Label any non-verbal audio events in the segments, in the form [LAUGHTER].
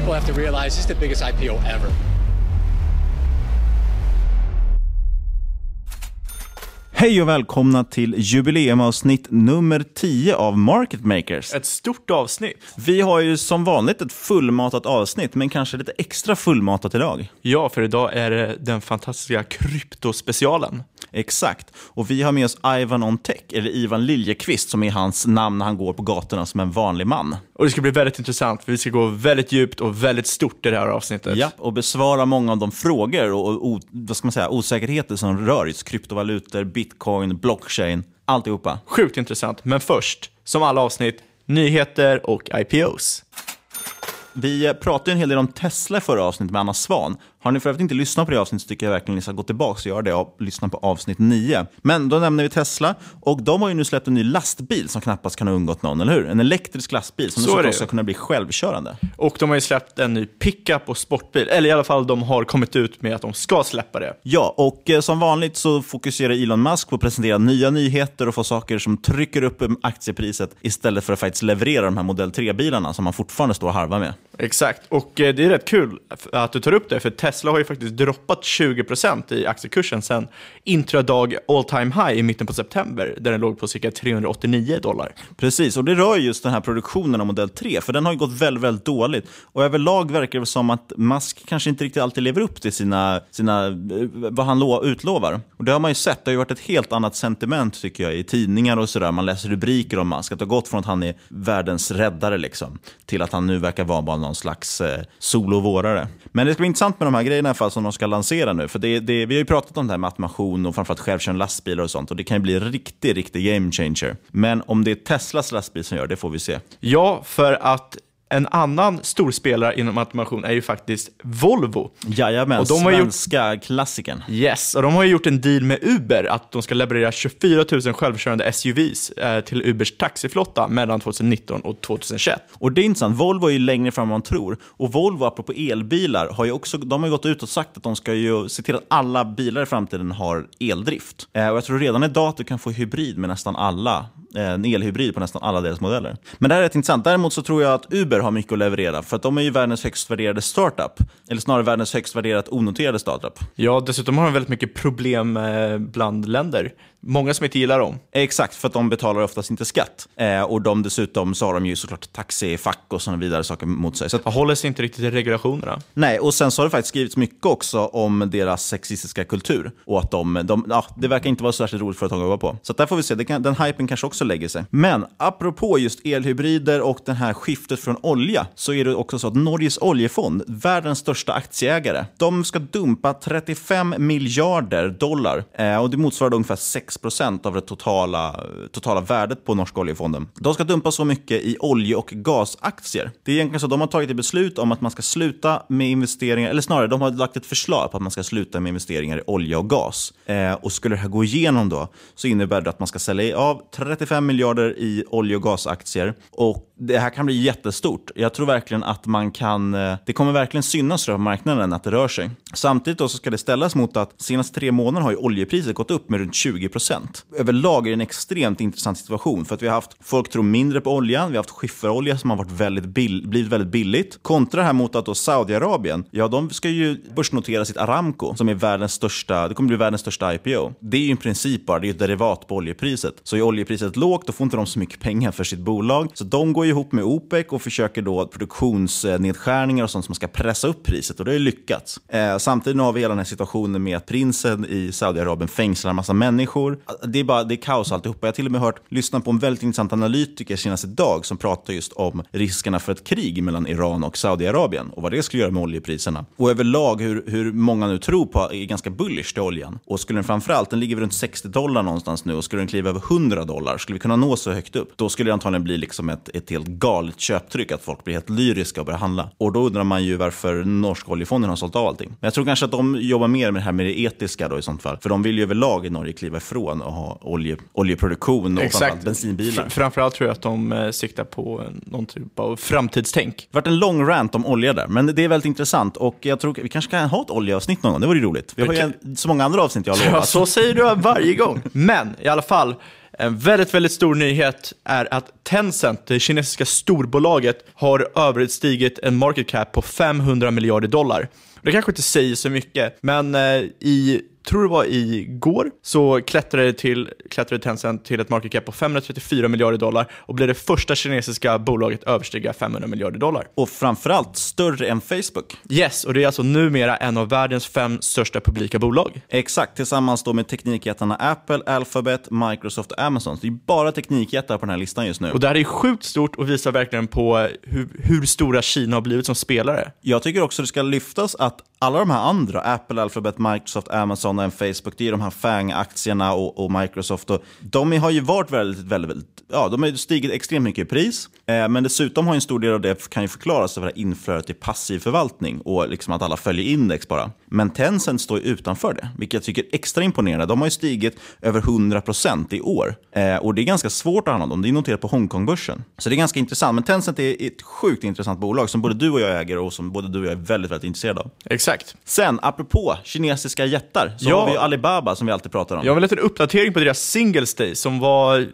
People have to realize this is the biggest IPO ever. Hej och välkomna till jubileumavsnitt nummer 10 av Market Makers. Ett stort avsnitt. Vi har ju som vanligt ett fullmatat avsnitt, men kanske lite extra fullmatat idag. Ja, för idag är det den fantastiska kryptospecialen. Exakt. Och vi har med oss Ivan on Tech, eller Ivan Liljekvist som är hans namn när han går på gatorna som en vanlig man. Och det ska bli väldigt intressant, för vi ska gå väldigt djupt och väldigt stort i det här avsnittet. Ja, och besvara många av de frågor och, och vad ska man säga, osäkerheter som rör just kryptovalutor, bitcoin, blockchain, alltihopa. Sjukt intressant, men först, som alla avsnitt, nyheter och IPOs. Vi pratade en hel del om Tesla i förra avsnittet med Anna Svan. Har ni för övrigt inte lyssnat på det avsnittet så tycker jag verkligen ni ska gå tillbaka och göra det och lyssna på avsnitt 9. Men då nämner vi Tesla och de har ju nu släppt en ny lastbil som knappast kan ha undgått någon, eller hur? En elektrisk lastbil som nu ska kunna bli självkörande. Och de har ju släppt en ny pickup och sportbil, eller i alla fall de har kommit ut med att de ska släppa det. Ja, och eh, som vanligt så fokuserar Elon Musk på att presentera nya nyheter och få saker som trycker upp aktiepriset istället för att faktiskt leverera de här Model 3-bilarna som man fortfarande står och harvar med. Exakt, och eh, det är rätt kul att du tar upp det, för Tesla har ju faktiskt droppat 20% i aktiekursen sedan intradag all time high i mitten på september, där den låg på cirka 389 dollar. Precis, och det rör just den här produktionen av modell 3, för den har ju gått väldigt, väldigt dåligt. Och överlag verkar det som att Musk kanske inte riktigt alltid lever upp till sina, sina, eh, vad han utlovar. Och det har man ju sett, det har ju varit ett helt annat sentiment tycker jag i tidningar och sådär. Man läser rubriker om Musk, att det har gått från att han är världens räddare liksom, till att han nu verkar vara bara någon någon slags eh, solovårare. Men det ska bli intressant med de här grejerna i alla fall som de ska lansera nu. För det, det, vi har ju pratat om det här med automation och framförallt självkörande lastbilar och sånt. Och det kan ju bli en riktig, game changer. Men om det är Teslas lastbil som gör det får vi se. Ja, för att en annan stor spelare inom automation är ju faktiskt Volvo. Jajamän, och de har svenska gjort... klassikern. Yes, och de har ju gjort en deal med Uber att de ska leverera 24 000 självkörande SUVs eh, till Ubers taxiflotta mellan 2019 och 2021. Och det är intressant, Volvo är ju längre fram än man tror. Och Volvo, apropå elbilar, har ju också de har gått ut och sagt att de ska ju se till att alla bilar i framtiden har eldrift. Eh, och jag tror redan idag att du kan få hybrid med nästan alla, Eh, en elhybrid på nästan alla deras modeller. Men det här är rätt intressant. Däremot så tror jag att Uber har mycket att leverera. För att de är ju världens högst värderade startup. Eller snarare världens högst värderat onoterade startup. Ja, dessutom har de väldigt mycket problem eh, bland länder. Många som inte gillar dem. Exakt, för att de betalar oftast inte skatt. Eh, och de dessutom så har de ju såklart taxifack och sådana vidare saker mot sig. Så att, håller sig inte riktigt till regulationerna. nej, och sen så har det faktiskt skrivits mycket också om deras sexistiska kultur. Och att de, de ja, det verkar inte vara så särskilt roligt företag att jobba på. Så där får vi se, kan, den hypen kanske också lägger sig. Men apropå just elhybrider och det här skiftet från olja, så är det också så att Norges oljefond, världens största aktieägare, de ska dumpa 35 miljarder dollar. Eh, och det motsvarar ungefär 6 av det totala, totala värdet på norska oljefonden. De ska dumpa så mycket i olje och gasaktier. Det är egentligen så att de har tagit ett beslut om att man ska sluta med investeringar, eller snarare de har lagt ett förslag på att man ska sluta med investeringar i olja och gas. Eh, och skulle det här gå igenom då så innebär det att man ska sälja av 35 miljarder i olje och gasaktier. Och det här kan bli jättestort. Jag tror verkligen att man kan, eh, det kommer verkligen synas på marknaden att det rör sig. Samtidigt då så ska det ställas mot att senaste tre månaderna har ju oljepriset gått upp med runt 20 procent. Överlag är det en extremt intressant situation för att vi har haft, folk tror mindre på oljan, vi har haft skifferolja som har varit väldigt bill, blivit väldigt billigt. Kontra det här mot att då Saudiarabien, ja de ska ju börsnotera sitt Aramco som är världens största, det kommer bli världens största IPO. Det är ju i princip bara, det är ett derivat på oljepriset. Så är oljepriset lågt, då får inte de så mycket pengar för sitt bolag. Så de går ju ihop med OPEC och försöker då produktionsnedskärningar och sånt som ska pressa upp priset och det har ju lyckats. Eh, samtidigt har vi hela den här situationen med att prinsen i Saudiarabien fängslar en massa människor. Det är, bara, det är kaos alltihopa. Jag har till och med hört, lyssna på en väldigt intressant analytiker senast idag som pratar just om riskerna för ett krig mellan Iran och Saudiarabien och vad det skulle göra med oljepriserna. Och överlag hur, hur många nu tror på är ganska bullish till oljan. Och skulle den framförallt, den ligger runt 60 dollar någonstans nu och skulle den kliva över 100 dollar, skulle vi kunna nå så högt upp, då skulle det antagligen bli liksom ett, ett helt galet köptryck, att folk blir helt lyriska och börjar handla. Och då undrar man ju varför norska oljefonden har sålt av allting. Men jag tror kanske att de jobbar mer med det här med det etiska då i sånt fall. För de vill ju överlag i Norge kliva ifrån och ha olje, oljeproduktion och framförallt bensinbilar. Fr- Framförallt tror jag att de eh, siktar på en- någon typ av framtidstänk. Det varit en lång rant om olja där, men det är väldigt intressant. Och jag tror vi kanske kan ha ett oljeavsnitt någon gång, det vore ju roligt. Vi har ju så många andra avsnitt jag har Ja, lovat. så säger du varje gång. Men i alla fall, en väldigt, väldigt stor nyhet är att Tencent, det kinesiska storbolaget, har överstigit en market cap på 500 miljarder dollar. Det kanske inte säger så mycket, men eh, i tror det var igår, så klättrade, till, klättrade Tencent till ett market cap på 534 miljarder dollar och blev det första kinesiska bolaget överstiga 500 miljarder dollar. Och framförallt större än Facebook. Yes, och det är alltså numera en av världens fem största publika bolag. Exakt, tillsammans då med teknikjättarna Apple, Alphabet, Microsoft och Amazon. Så det är bara teknikjättar på den här listan just nu. Och det här är sjukt stort och visar verkligen på hur, hur stora Kina har blivit som spelare. Jag tycker också det ska lyftas att alla de här andra, Apple, Alphabet, Microsoft, Amazon och Facebook, det är de här FANG-aktierna och, och Microsoft. Och de har ju varit väldigt, väldigt, väldigt ja, de har ju stigit extremt mycket i pris. Eh, men dessutom har en stor del av det kan ju förklaras av det här inflödet till passiv förvaltning och liksom att alla följer index bara. Men Tencent står utanför det, vilket jag tycker är extra imponerande. De har ju stigit över 100% i år. Eh, och det är ganska svårt att handla om. Det är noterat på Hongkongbörsen. Så det är ganska intressant. Men Tencent är ett sjukt intressant bolag som både du och jag äger och som både du och jag är väldigt, väldigt intresserade av. Exakt. Sen, apropå kinesiska jättar, så Ja. har vi Alibaba som vi alltid pratar om. Jag vill lite en uppdatering på deras Singles Day som var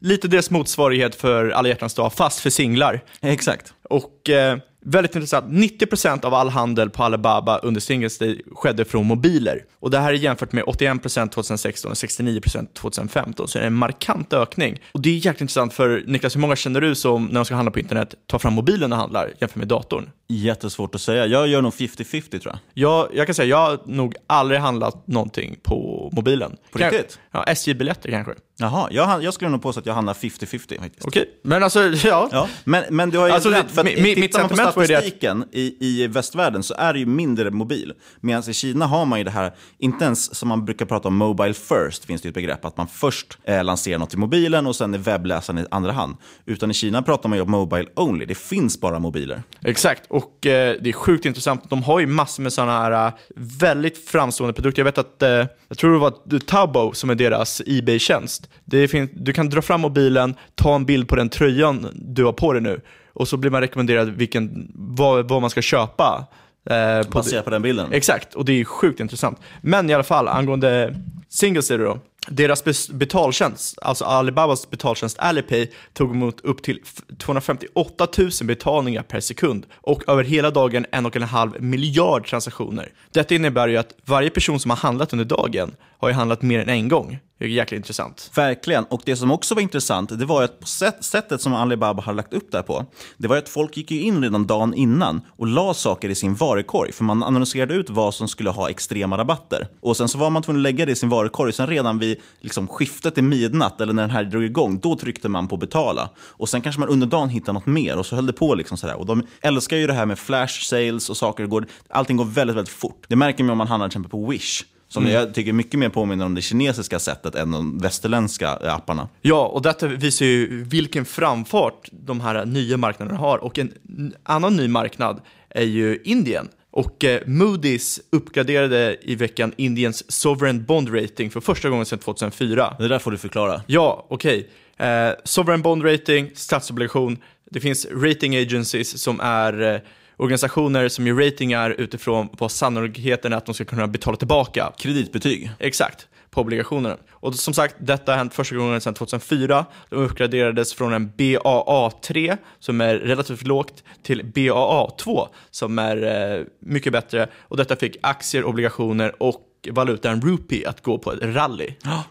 lite deras motsvarighet för alla hjärtans dag, fast för singlar. Exakt. Och eh, väldigt intressant, 90% av all handel på Alibaba under Singles Day skedde från mobiler. Och det här är jämfört med 81% 2016 och 69% 2015, så det är en markant ökning. Och det är jäkligt intressant för Niklas, hur många känner du som när de ska handla på internet tar fram mobilen och handlar jämfört med datorn? Jättesvårt att säga. Jag gör nog 50-50 tror jag. Jag, jag kan säga, jag har nog aldrig handlat någonting på mobilen. På Kan- riktigt? Ja, SJ-biljetter kanske. Jaha, jag, jag skulle nog påstå att jag handlar 50-50 faktiskt. Okej, men alltså, [LAUGHS] ja. Ja, men, men du har ju Alltså, rätt, för att mi- tittar man på det att- statistiken i, i västvärlden så är det ju mindre mobil. Medan i Kina har man ju det här, inte ens som man brukar prata om mobile first, finns det ju ett begrepp, att man först eh, lanserar något i mobilen och sen är webbläsaren i andra hand. Utan i Kina pratar man ju om mobile only, det finns bara mobiler. Exakt, och eh, det är sjukt intressant. De har ju massor med sådana här eh, väldigt framstående produkter. Jag vet att, eh, jag tror det var Tabo som är deras Ebay-tjänst. Du kan dra fram mobilen, ta en bild på den tröjan du har på dig nu och så blir man rekommenderad vilken, vad, vad man ska köpa. Eh, på Baserat på den bilden. Exakt, och det är sjukt intressant. Men i alla fall, angående Singles är det då. Deras betaltjänst, alltså Alibabas betaltjänst Alipay, tog emot upp till 258 000 betalningar per sekund och över hela dagen en och en halv miljard transaktioner. Detta innebär ju att varje person som har handlat under dagen har ju handlat mer än en gång. är jäkligt intressant. Verkligen. Och det som också var intressant, det var ju att sätt, sättet som Alibaba har lagt upp det här på, det var ju att folk gick in redan dagen innan och la saker i sin varukorg. För man annonserade ut vad som skulle ha extrema rabatter. Och sen så var man tvungen att lägga det i sin varukorg. Sen redan vid liksom, skiftet i midnatt, eller när den här drog igång, då tryckte man på betala. Och sen kanske man under dagen hittade något mer och så höll det på liksom sådär. Och de älskar ju det här med flash sales och saker. Går, allting går väldigt, väldigt fort. Det märker man om man handlar till exempel på Wish. Som Mm. jag tycker mycket mer påminner om det kinesiska sättet än de västerländska apparna. Ja, och detta visar ju vilken framfart de här nya marknaderna har. Och en annan ny marknad är ju Indien. Och eh, Moody's uppgraderade i veckan Indiens Sovereign Bond Rating för första gången sedan 2004. Det där får du förklara. Ja, okej. Eh, sovereign Bond Rating, statsobligation. Det finns rating agencies som är eh, organisationer som gör ratingar utifrån vad sannolikheten är att de ska kunna betala tillbaka. Kreditbetyg. Exakt, på obligationerna. Och som sagt, detta har hänt första gången sedan 2004. De uppgraderades från en BAA3, som är relativt lågt, till BAA2, som är eh, mycket bättre. Och detta fick aktier, obligationer och valutan rupee att gå på ett rally.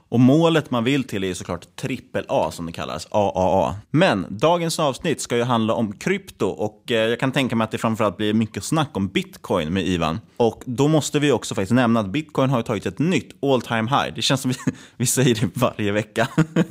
Och målet man vill till är såklart trippel A som det kallas, AAA. Men dagens avsnitt ska ju handla om krypto och eh, jag kan tänka mig att det framförallt blir mycket snack om bitcoin med Ivan. Och då måste vi också faktiskt nämna att bitcoin har tagit ett nytt all time high. Det känns som vi, [LAUGHS] vi säger det varje vecka.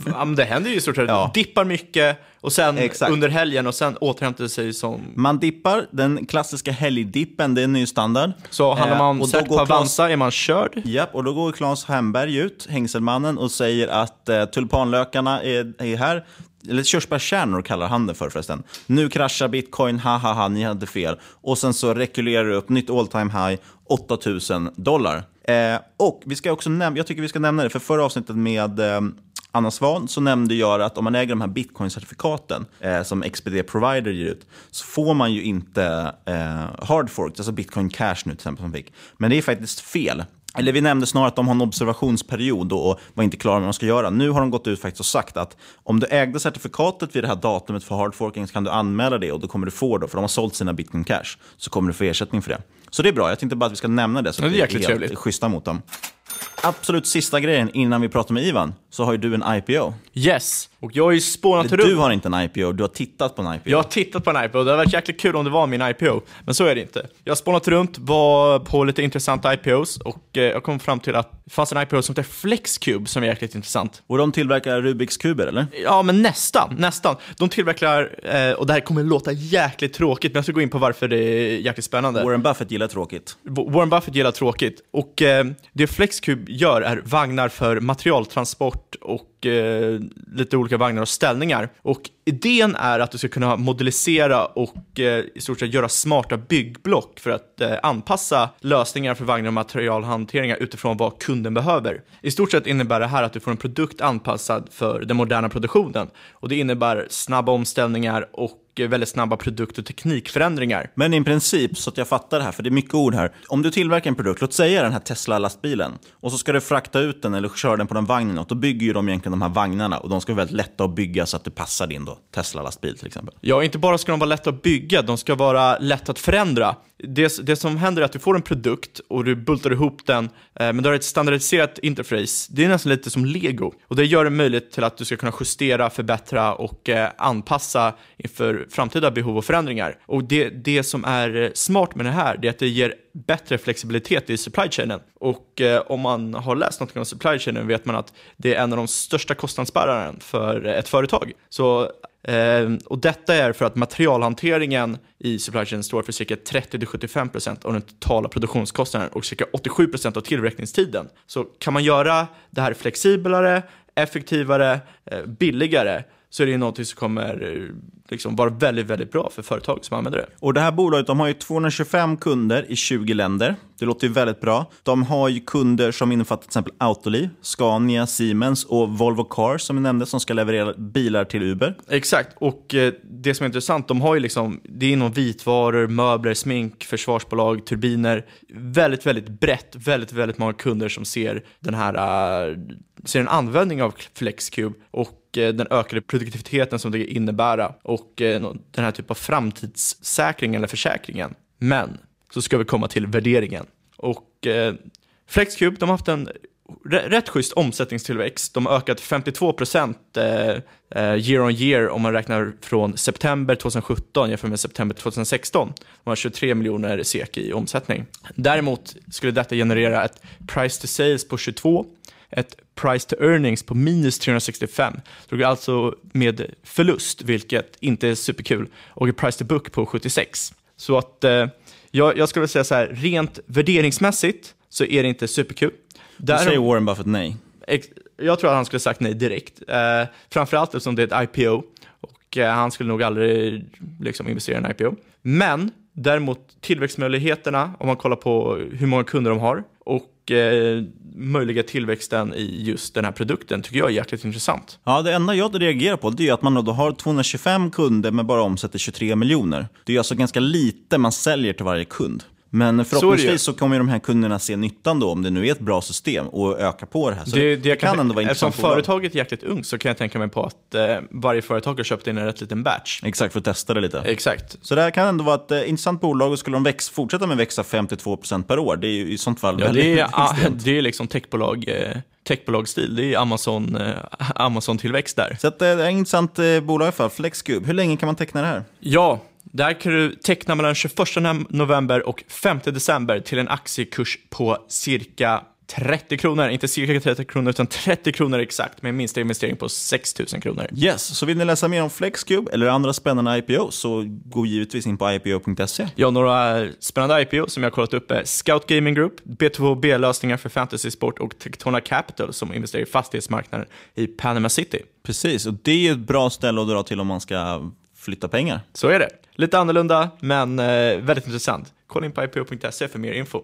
Ja, det händer ju i stort sett. Ja. Dippar mycket och sen Exakt. under helgen och sen återhämtar sig som... Man dippar, den klassiska helgdippen, det är en ny standard. Så handlar man Eh, går på Avanza är man körd. Japp, och då går Claes Hemberg ut, hängselmannen, och säger att eh, tulpanlökarna är, är här. Eller körsbärskärnor kallar han det för förresten. Nu kraschar bitcoin, ha ha ha, ni hade fel. Och sen så rekylerar det upp, nytt all time high, 8000 dollar. Eh, och vi ska också nämna, jag tycker vi ska nämna det, för förra avsnittet med eh, Anna Svan så nämnde jag att om man äger de här bitcoin-certifikaten eh, som XBD Provider ger ut så får man ju inte eh, hard forks, alltså bitcoin cash nu till exempel som fick. Men det är faktiskt fel. Eller vi nämnde snarare att de har en observationsperiod och var inte klara med vad de ska göra. Nu har de gått ut faktiskt och sagt att om du ägde certifikatet vid det här datumet för hardforking så kan du anmäla det och då kommer du få det, för de har sålt sina bitcoin cash, så kommer du få ersättning för det. Så det är bra, jag tänkte bara att vi ska nämna det så att det är vi jäkligt helt trevligt. schyssta mot dem. Absolut sista grejen innan vi pratar med Ivan, så har ju du en IPO. Yes, och jag har ju spånat runt. du har inte en IPO, du har tittat på en IPO. Jag har tittat på en IPO, det hade varit jäkligt kul om det var min IPO, men så är det inte. Jag har spånat runt, var på lite intressanta IPOs och eh, jag kom fram till att det fanns en IPO som heter Flexcube som är jäkligt intressant. Och de tillverkar Rubiks kuber, eller? Ja, men nästan, nästan. De tillverkar, eh, och det här kommer låta jäkligt tråkigt, men jag ska gå in på varför det är jäkligt spännande. Warren Buffett gillar tråkigt. Warren Buffett gillar tråkigt. Och eh, det Flexcube gör är vagnar för materialtransport och eh, lite olika vagnar och ställningar. Och idén är att du ska kunna modellisera och eh, i stort sett göra smarta byggblock för att eh, anpassa lösningar för vagnar och materialhanteringar utifrån vad kunden behöver. I stort sett innebär det här att du får en produkt anpassad för den moderna produktionen. Och det innebär snabba omställningar och väldigt snabba produkt och teknikförändringar. Men i princip, så att jag fattar det här, för det är mycket ord här. Om du tillverkar en produkt, låt säga den här Tesla-lastbilen, och så ska du frakta ut den eller köra den på den vagnen, och då bygger ju de egentligen de här vagnarna, och de ska vara väldigt lätta att bygga så att det passar din Tesla-lastbil till exempel. Ja, inte bara ska de vara lätta att bygga, de ska vara lätta att förändra. Det, det som händer är att du får en produkt och du bultar ihop den, eh, men du har ett standardiserat interface. Det är nästan lite som lego. Och det gör det möjligt till att du ska kunna justera, förbättra och eh, anpassa inför framtida behov och förändringar. Och det, det som är eh, smart med det här, det är att det ger bättre flexibilitet i supply chainen. Och eh, om man har läst något om supply chainen vet man att det är en av de största kostnadsbäraren för ett företag. Så Eh, och detta är för att materialhanteringen i supply chain står för cirka 30-75% av den totala produktionskostnaden och cirka 87% av tillverkningstiden. Så kan man göra det här flexiblare, effektivare, eh, billigare så är det ju någonting som kommer eh, liksom vara väldigt, väldigt bra för företag som använder det. Och det här bolaget de har ju 225 kunder i 20 länder. Det låter ju väldigt bra. De har ju kunder som innefattar till exempel Autoliv, Scania, Siemens och Volvo Cars som vi nämnde som ska leverera bilar till Uber. Exakt, och eh, det som är intressant, de har ju liksom, det är inom vitvaror, möbler, smink, försvarsbolag, turbiner. Väldigt, väldigt brett, väldigt, väldigt många kunder som ser den här, eh, ser en användning av FlexCube och eh, den ökade produktiviteten som det innebär och eh, den här typen av framtidssäkring eller försäkringen. Men så ska vi komma till värderingen. Och eh, FlexCube, de har haft en rätt schysst omsättningstillväxt. De har ökat 52 procent eh, year on year om man räknar från september 2017 jämfört med september 2016. De har 23 miljoner SEK i omsättning. Däremot skulle detta generera ett price to sales på 22 ett price to earnings på minus 365. Det går alltså med förlust, vilket inte är superkul, och ett price to book på 76. Så att eh, jag, jag skulle säga så här, rent värderingsmässigt så är det inte superkul. Då säger Warren Buffett nej. Ex- Jag tror att han skulle sagt nej direkt. Eh, framförallt eftersom det är ett IPO och eh, han skulle nog aldrig liksom, investera i en IPO. Men däremot tillväxtmöjligheterna, om man kollar på hur många kunder de har och eh, möjliga tillväxten i just den här produkten tycker jag är jäkligt intressant. Ja, det enda jag reagerar på det är att man då har 225 kunder men bara omsätter 23 miljoner. Det är alltså ganska lite man säljer till varje kund. Men förhoppningsvis så, kommer ju de här kunderna se nyttan då, om det nu är ett bra system, och öka på det här. Så det, det kan ändå vara Eftersom intressant. bolag. företaget är jäkligt ungt så kan jag tänka mig på att eh, varje företag har köpt in en rätt liten batch. Exakt, för att testa det lite. Exakt. Så det här kan ändå vara ett eh, intressant bolag och skulle de väx, fortsätta med växa 52% per år, det är ju i sånt fall Ja, väldigt det, är, [LAUGHS] extremt. det är liksom techbolag, eh, techbolagsstil. Det är Amazon, eh, Amazon-tillväxt där. Så att, eh, det är ett intressant eh, bolag i alla fall, Flexcube. Hur länge kan man teckna det här? Ja, där kan du teckna mellan 21 november och 5 december till en aktiekurs på cirka 30 kronor. Inte cirka 30 kronor, utan 30 kronor exakt, med en minsta investering på 6 000 kronor. Yes, så vill ni läsa mer om Flexcube eller andra spännande IPO så gå givetvis in på ipo.se. Ja, några spännande IPO som jag har kollat upp är Scout Gaming Group, B2B-lösningar för fantasy sport och Tectona Capital som investerar i fastighetsmarknaden i Panama City. Precis, och det är ett bra ställe att dra till om man ska flytta pengar. Så är det. Lite annorlunda, men eh, väldigt intressant. Kolla in på ipo.se för mer info.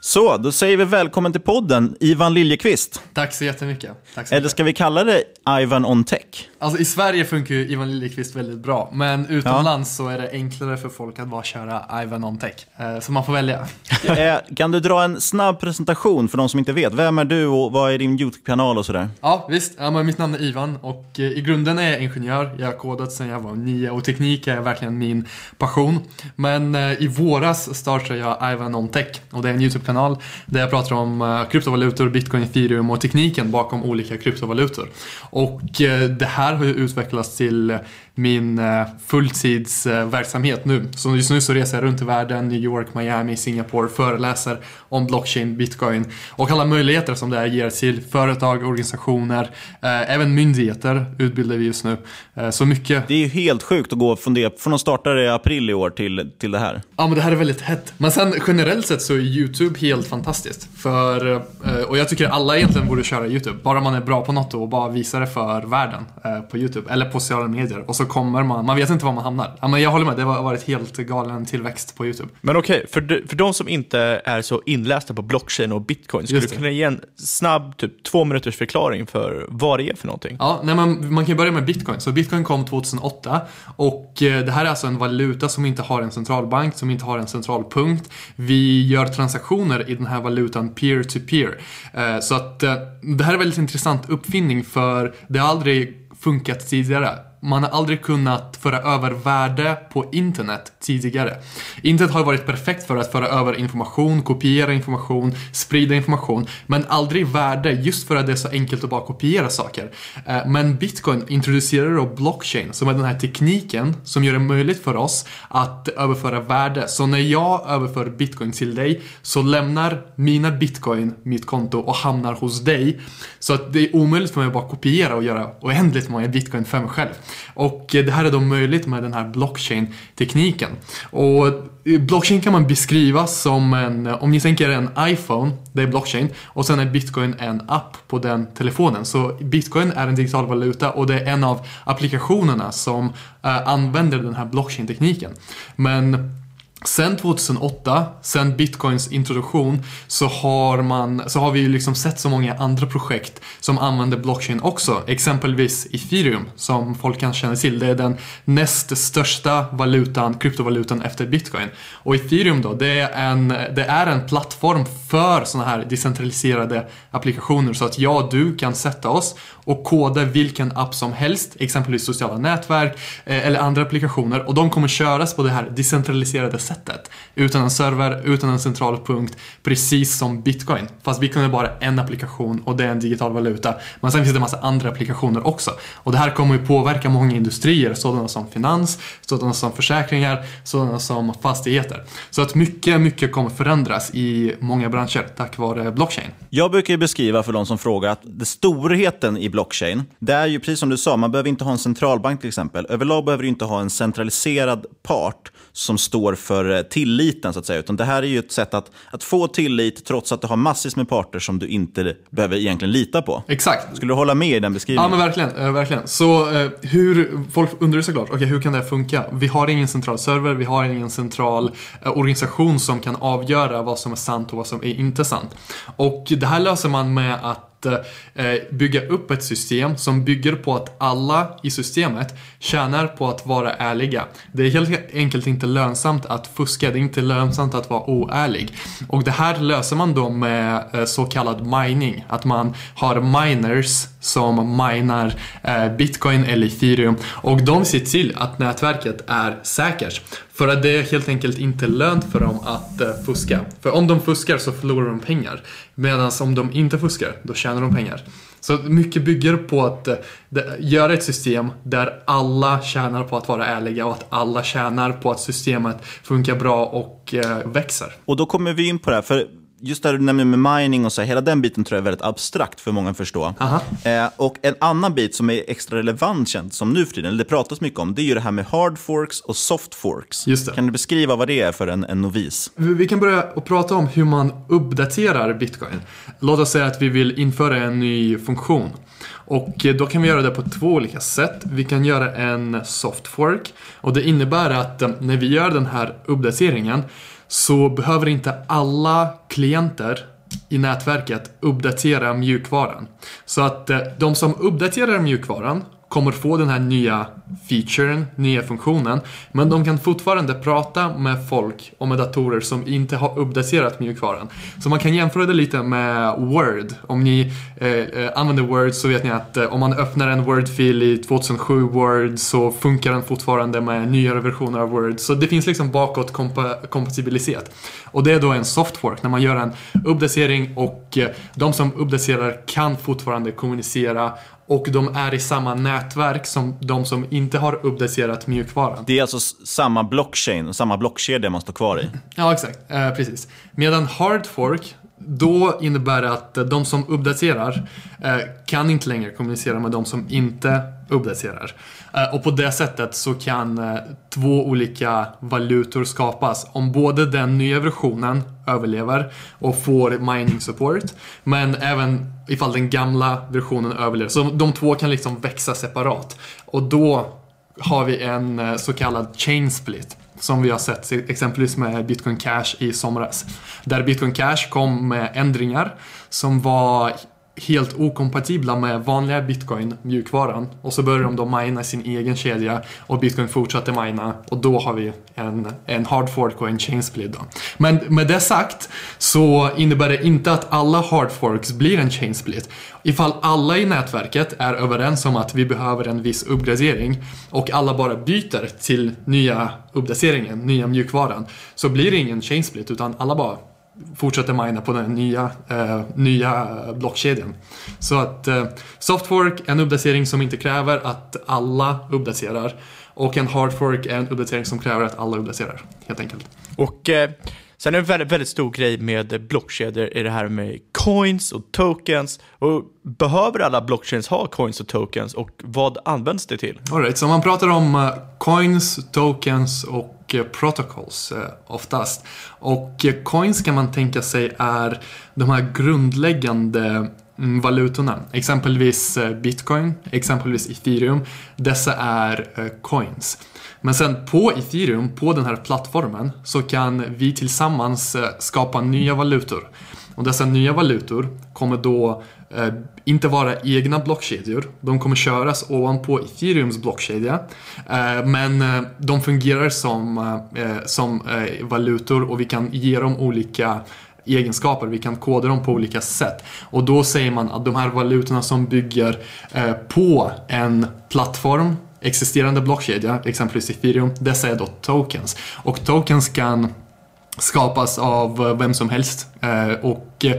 Så, då säger vi välkommen till podden, Ivan Liljekvist. Tack så jättemycket. Tack så Eller mycket. ska vi kalla det Ivan on Tech? Alltså i Sverige funkar ju Ivan Liljeqvist väldigt bra, men utomlands så är det enklare för folk att bara köra Ivan on Tech. Eh, Så man får välja. [LAUGHS] Eh, kan du dra en snabb presentation för de som inte vet? Vem är du och vad är din YouTube-kanal och sådär? Ja, visst. Ja, men mitt namn är Ivan och eh, i grunden är jag ingenjör. Jag har kodat sedan jag var nio och teknik är verkligen min passion. Men i våras startade jag Ivan on Tech och det är en YouTube-kanal där jag pratar om kryptovalutor, bitcoin, ethereum och tekniken bakom olika kryptovalutor. Och det här har ju utvecklats till min eh, fulltidsverksamhet nu. Så just nu så reser jag runt i världen, New York, Miami, Singapore, föreläser om blockchain, bitcoin och alla möjligheter som det här ger till företag, organisationer, eh, även myndigheter utbildar vi just nu. Eh, så mycket. Det är ju helt sjukt att gå från, det, från att starta i april i år till, till det här. Ja men det här är väldigt hett. Men sen generellt sett så är YouTube helt fantastiskt. För, och jag tycker alla egentligen borde köra YouTube. Bara man är bra på något och bara visar det för världen på YouTube. Eller på sociala medier. Och så kommer man, man vet inte var man hamnar. Ja, men jag håller med, det har varit helt galen tillväxt på YouTube. Men okej, för, de, för de som inte är så inlästa på blockchain och bitcoin, skulle du kunna ge en snabb, typ två minuters förklaring för vad det är för någonting? Ja, nej, man, man kan börja med bitcoin. Så bitcoin kom 2008 och eh, det här är alltså en valuta som inte har en centralbank, som inte har en centralpunkt. Vi gör transaktioner i den här valutan peer-to-peer. Eh, så att eh, det här är väldigt intressant uppfinning för det har aldrig funkat tidigare. Man har aldrig kunnat föra över värde på internet tidigare. Internet har varit perfekt för att föra över information, kopiera information, sprida information, men aldrig värde just för att det är så enkelt att bara kopiera saker. Eh, men bitcoin introducerar då blockchain som är den här tekniken som gör det möjligt för oss att överföra värde. Så när jag överför bitcoin till dig så lämnar mina bitcoin mitt konto och hamnar hos dig. Så att det är omöjligt för mig att bara kopiera och göra oändligt många bitcoin för mig själv. Och eh, det här är då möjligt med den här blockchain-tekniken. Och eh, blockchain kan man beskriva som en, eh, om ni tänker en iPhone, det är blockchain, och sen är bitcoin en app på den telefonen. Så bitcoin är en digital valuta och det är en av applikationerna som använder den här blockchain-tekniken. Men Sen 2008, sen bitcoins introduktion, så har, man, så har vi ju liksom sett så många andra projekt som använder blockchain också. Exempelvis ethereum, som folk kanske känner till. Det är den näst största valutan, kryptovalutan efter bitcoin. Och ethereum då, det är en, det är en plattform för sådana här decentraliserade applikationer. Så att jag och du kan sätta oss och koda vilken app som helst, exempelvis sociala nätverk eh, eller andra applikationer. Och de kommer köras på det här decentraliserade sättet. Utan en server, utan en central punkt, precis som bitcoin. Fast bitcoin är bara en applikation och det är en digital valuta. Men sen finns det en massa andra applikationer också. Och det här kommer ju påverka många industrier, sådana som finans, sådana som försäkringar, sådana som fastigheter. Så att mycket, mycket kommer förändras i många branscher tack vare blockchain. Jag brukar ju beskriva för de som frågar att storheten i blockchain, det är ju precis som du sa, man behöver inte ha en centralbank till exempel. Överlag behöver du inte ha en centraliserad part som står för eh, tilliten, så att säga. Utan det här är ju ett sätt att, att få tillit trots att du har massvis med parter som du inte behöver egentligen lita på. Exakt. Skulle du hålla med i den beskrivningen? Ja, men verkligen. Eh, verkligen. Så eh, hur, folk undrar såklart, okej, okay, hur kan det här funka? Vi har ingen central server, vi har ingen central organisation som kan avgöra vad som är sant och vad som är inte sant. Och det här löser man med att att eh, bygga upp ett system som bygger på att alla i systemet tjänar på att vara ärliga. Det är helt enkelt inte lönsamt att fuska, det är inte lönsamt att vara oärlig. Och det här löser man då med eh, så kallad mining, att man har miners som minar eh, bitcoin eller ethereum och de ser till att nätverket är säkert. För att det är helt enkelt inte lönt för dem att eh, fuska. För om de fuskar så förlorar de pengar. Medan om de inte fuskar, då tjänar de pengar. Så mycket bygger på att eh, göra ett system där alla tjänar på att vara ärliga och att alla tjänar på att systemet funkar bra och eh, växer. Och då kommer vi in på det här, för just det du nämner med mining och så, hela den biten tror jag är väldigt abstrakt för många att förstå. Eh, och en annan bit som är extra relevant känt som nu för tiden, eller det pratas mycket om, det är ju det här med hard forks och soft forks. Kan du beskriva vad det är för en, en novis? Vi kan börja och prata om hur man uppdaterar bitcoin. Låt oss säga att vi vill införa en ny funktion. Och då kan vi göra det på två olika sätt. Vi kan göra en soft fork och det innebär att eh, när vi gör den här uppdateringen så behöver inte alla klienter i nätverket uppdatera mjukvaran. Så att eh, de som uppdaterar mjukvaran kommer få den här nya featuren, nya funktionen. Men de kan fortfarande prata med folk och med datorer som inte har uppdaterat mjukvaran. Så man kan jämföra det lite med Word. Om ni eh, eh använder Word så vet ni att eh, om man öppnar en Word-fil i 2007 Word så funkar den fortfarande med nyare versioner av Word. Så det finns liksom bakåt kompa kompatibilitet. Och det är då en softwork, när man gör en uppdatering och eh, de som uppdaterar kan fortfarande kommunicera och de är i samma nätverk som de som inte har uppdaterat mjukvaran. Det är alltså samma blockchain, samma blockkedja man står kvar i? [CLEARS THROAT] Ja, exakt. Eh, precis. Medan hardfork, då innebär det att de som uppdaterar eh, kan inte längre kommunicera med de som inte uppdaterar. Eh, och på det sättet så kan eh, två olika valutor skapas om både den nya versionen överlever och får mining support men även ifall den gamla versionen överlever. Så de två kan liksom växa separat. Och då har vi en eh, så kallad chain split som vi har sett exempelvis med Bitcoin Cash i somras. Där Bitcoin Cash kom med ändringar som var helt okompatibla med vanliga bitcoin, mjukvaran. Och så började de då mina sin egen kedja och bitcoin fortsatte mina och då har vi en, en hard fork och en chain split. Då. Men med det sagt så innebär det inte att alla hard forks blir en chain split. Ifall alla i nätverket är överens om att vi behöver en viss uppgradering och alla bara byter till nya uppdateringen, nya mjukvaran, så blir det ingen chain split utan alla bara fortsätter mina på den nya, eh, nya eh, blockkedjan. Så att eh, Softfork, en uppdatering som inte kräver att alla uppdaterar. Och en Hardfork är en uppdatering som kräver att alla uppdaterar, helt enkelt. Och eh, sen är det en väldigt, väldigt stor grej med blockkedjor i det här med coins och tokens. Och behöver alla blockchains ha coins och tokens och vad används det till? Alright, så man pratar om eh, coins, tokens och eh, protocols eh, oftast. Och coins kan man tänka sig är de här grundläggande mm, valutorna. Exempelvis bitcoin, exempelvis ethereum. Dessa är coins. Men sen på ethereum, på den här plattformen, så kan vi tillsammans skapa nya valutor. Och dessa nya valutor kommer då eh, inte vara egna blockkedjor. De kommer köras ovanpå ethereums blockkedja. Eh, men eh, de fungerar som, eh, eh, som eh, valutor och vi kan ge dem olika egenskaper, vi kan koda dem på olika sätt. Och då säger man att de här valutorna som bygger eh, på en plattform existerande blockkedja, exempelvis Ethereum, dessa är då tokens. Och tokens kan skapas av eh, vem som helst. Eh, och eh,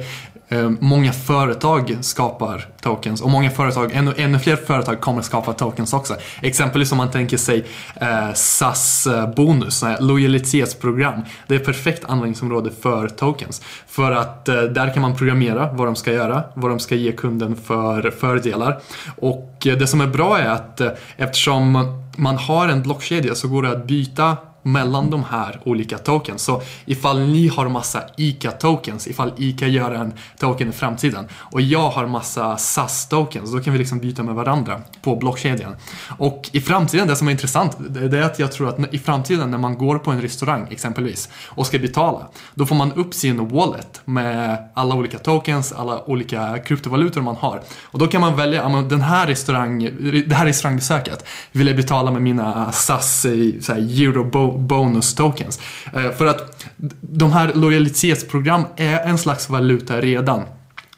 Många företag skapar tokens och många företag, ännu, ännu fler företag kommer skapa tokens också. Exempelvis om man tänker sig eh, SAS-bonus, lojalitetsprogram. Det är ett perfekt användningsområde för tokens. För att eh, där kan man programmera vad de ska göra, vad de ska ge kunden för fördelar. Och eh, det som är bra är att eftersom man har en blockkedja så går det att byta mellan de här olika tokens. Så ifall ni har massa ICA-tokens, ifall ICA gör en token i framtiden och jag har massa SAS-tokens, då kan vi liksom byta med varandra på blockkedjan. Och i framtiden, det som är intressant, det är att jag tror att i framtiden när man går på en restaurang exempelvis och ska betala, då får man upp sin wallet med alla olika tokens, alla olika kryptovalutor man har. Och då kan man välja, den här restaurang, det här restaurangbesöket vill jag betala med mina SAS, så här, euro bonus tokens. Eh, för att de här lojalitetsprogram är en slags valuta redan.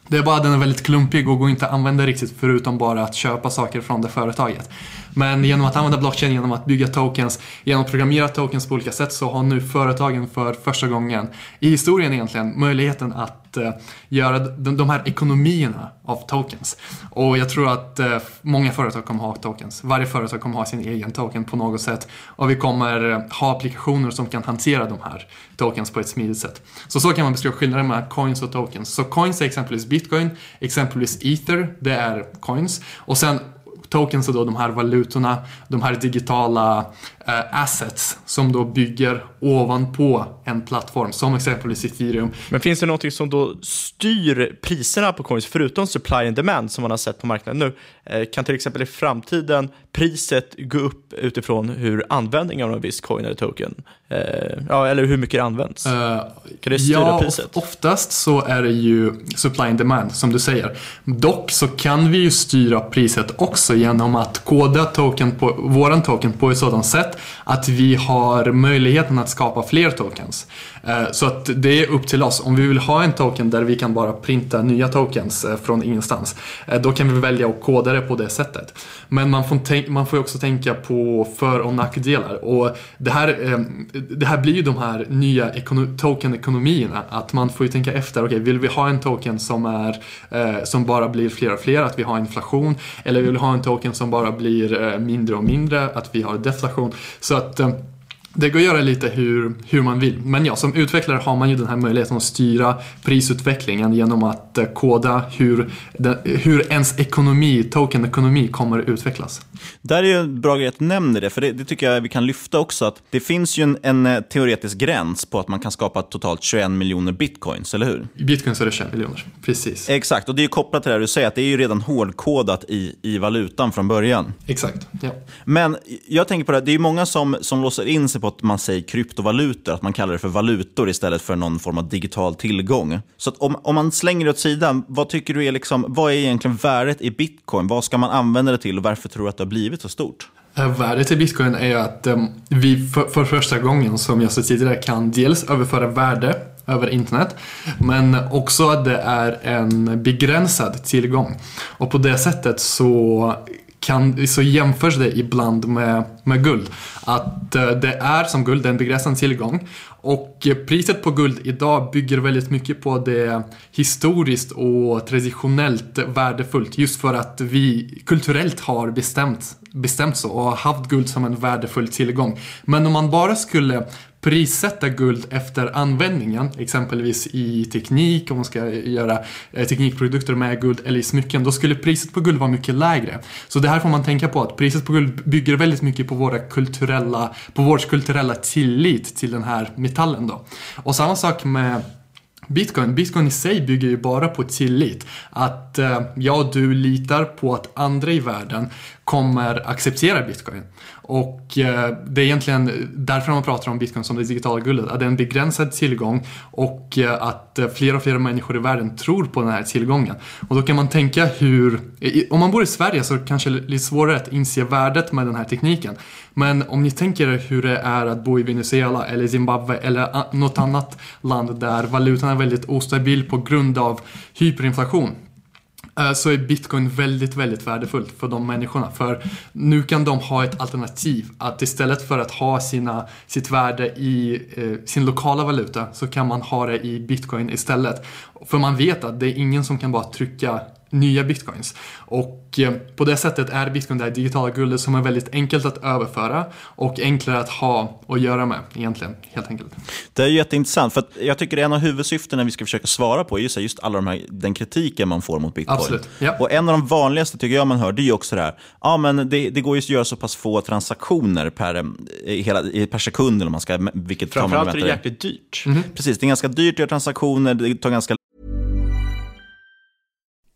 Det är bara att den är väldigt klumpig och går inte att använda riktigt förutom bara att köpa saker från det företaget. Men genom att använda blockchain, genom att bygga tokens, genom att programmera tokens på olika sätt så har nu företagen för första gången i historien egentligen möjligheten att Eh, göra de, de, här ekonomierna av tokens. Och jag tror att eh, många företag kommer ha tokens. Varje företag kommer ha sin egen token på något sätt. Och vi kommer eh, ha applikationer som kan hantera de här tokens på ett smidigt sätt. Så så kan man beskriva skillnaden mellan coins och tokens. Så coins är exempelvis bitcoin, exempelvis ether, det är coins. Och sen tokens är då de här valutorna, de här digitala eh, assets som då bygger ovanpå en plattform som exempelvis Ethereum. Men finns det någonting som då styr priserna på coins förutom supply and demand som man har sett på marknaden nu? Eh, kan till exempel i framtiden priset gå upp utifrån hur användningen av en viss coin eller token, eh, ja, eller hur mycket det används? Uh, kan det styra ja, priset? oftast så är det ju supply and demand som du säger. Dock så kan vi ju styra priset också genom att koda token på, våran token på ett sådant sätt att vi har möjligheten att skapa fler tokens. Eh, så att det är upp till oss. Om vi vill ha en token där vi kan bara printa nya tokens eh, från ingenstans, eh, då kan vi välja att koda det på det sättet. Men man får, man får också tänka på för och nackdelar. Och det här, det här blir ju de här nya token-ekonomierna. Att man får ju tänka efter, okej, okay, vill vi ha en token som, är, som bara blir fler och fler, att vi har inflation? Eller vill vi ha en token som bara blir mindre och mindre, att vi har deflation? Så att det går att göra lite hur, hur man vill. Men ja, som utvecklare har man ju den här möjligheten att styra prisutvecklingen genom att eh, koda hur, hur ens ekonomi, token-ekonomi kommer att utvecklas. Där är ju en bra grej att du nämner det, för det, det, tycker jag vi kan lyfta också. att Det finns ju en, en, eh, teoretisk gräns på att man kan skapa totalt 21 miljoner bitcoins, eller hur? I bitcoins är det 21 miljoner, precis. Exakt, och det är kopplat till det du säger, att det är ju redan hårdkodat i, i valutan från början. Exakt, ja. Men jag tänker på det, det är många som, som låser in sig på att man säger kryptovalutor, att man kallar det för valutor istället för någon form av digital tillgång. Så om, om man slänger det åt sidan, vad tycker du är, liksom, vad är egentligen värdet i bitcoin? Vad ska man använda det till och varför tror du att det har blivit så stort? Eh, värdet i bitcoin är ju att ehm, vi för, för, första gången, som jag sa tidigare, kan dels överföra värde över internet, men också att det är en begränsad tillgång. Och på det sättet så kan, så jämförs det ibland med, med guld. Att eh, det är som guld, det är en begränsad tillgång. Och eh, priset på guld idag bygger väldigt mycket på det historiskt och traditionellt värdefullt. Just för att vi kulturellt har bestämt, bestämt så och haft guld som en värdefull tillgång. Men om man bara skulle prissätta guld efter användningen, exempelvis i teknik, om man ska göra eh, teknikprodukter med guld eller i smycken, då skulle priset på guld vara mycket lägre. Så det här får man tänka på, att priset på guld bygger väldigt mycket på, våra kulturella, på vår kulturella tillit till den här metallen då. Och samma sak med Bitcoin, Bitcoin i sig bygger ju bara på tillit. Att eh, jag och du litar på att andra i världen kommer acceptera bitcoin. Och eh, det är egentligen därför man pratar om bitcoin som det digitala guldet. Att det är en begränsad tillgång och eh, att eh, fler och fler människor i världen tror på den här tillgången. Och då kan man tänka hur, om man bor i Sverige så kanske det är lite svårare att inse värdet med den här tekniken. Men om ni tänker er hur det är att bo i Venezuela eller Zimbabwe eller något annat land där valutan är väldigt ostabil på grund av hyperinflation eh, så är bitcoin väldigt, väldigt värdefullt för de människorna. För nu kan de ha ett alternativ. Att istället för att ha sina, sitt värde i eh, sin lokala valuta så kan man ha det i bitcoin istället. För man vet att det är ingen som kan bara trycka nya bitcoins. Och eh, på det sättet är bitcoin det här digitala guldet som är väldigt enkelt att överföra och enklare att ha och göra med egentligen, helt enkelt. Det är ju jätteintressant, för att jag tycker en av huvudsyftena vi ska försöka svara på är just, just alla de här, den kritiken man får mot bitcoin. Absolut, ja. Och en av de vanligaste tycker jag man hör, det är ju också det här, ja men det, det går ju att göra så pass få transaktioner per, eh, hela, per sekund, eller man ska, vilket Framförallt är det jäkligt dyrt. Precis, det är ganska dyrt att göra transaktioner, det tar ganska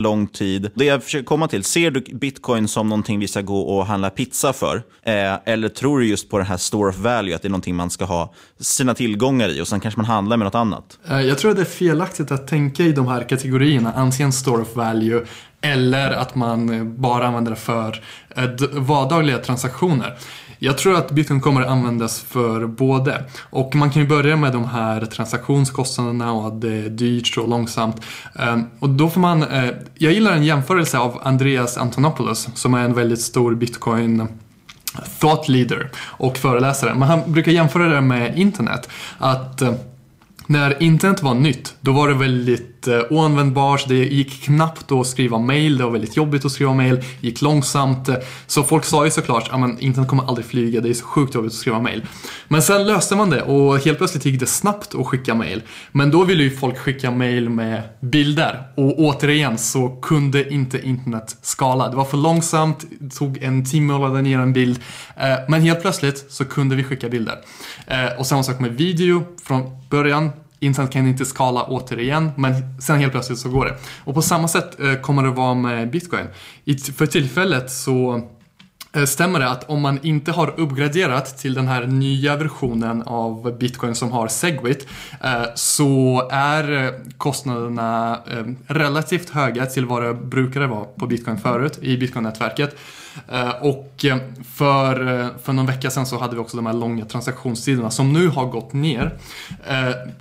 Lång tid. Det jag försöker komma till, ser du bitcoin som någonting vi ska gå och handla pizza för? Eh, eller tror du just på det här store of value, att det är någonting man ska ha sina tillgångar i och sen kanske man handlar med något annat? Eh, jag tror att det är felaktigt att tänka i de här kategorierna, antingen store of value eller att man bara använder det för eh, vardagliga transaktioner. Jag tror att bitcoin kommer att användas för både. Och man kan ju börja med de här transaktionskostnaderna och att det är dyrt och långsamt. Ehm, och då får man, eh, jag gillar en jämförelse av Andreas Antonopoulos som är en väldigt stor bitcoin thought leader och föreläsare. Men han brukar jämföra det med internet. Att eh, när internet var nytt, då var det väldigt eh, oanvändbart. Det gick knappt att skriva mail. Det var väldigt jobbigt att skriva mail. Det gick långsamt. Så folk sa ju såklart att internet kommer aldrig flyga. Det är så sjukt jobbigt att skriva mail. Men sen löste man det och helt plötsligt gick det snabbt att skicka mail. Men då ville ju folk skicka mail med bilder. Och återigen så kunde inte internet skala. Det var för långsamt. Det tog en timme att ladda ner en bild. Eh, men helt plötsligt så kunde vi skicka bilder. Eh, och samma sak med video. Från början internet kan inte skala återigen, men sen helt plötsligt så går det. Och på samma sätt eh, kommer det vara med bitcoin. För tillfället så eh, stämmer det att om man inte har uppgraderat till den här nya versionen av bitcoin som har Segwit eh, så är kostnaderna relativt höga till vad det brukade vara på bitcoin förut i bitcoin-nätverket. Eh, och eh, för, eh, för någon vecka sedan så hade vi också de här långa transaktionstiderna som nu har gått ner.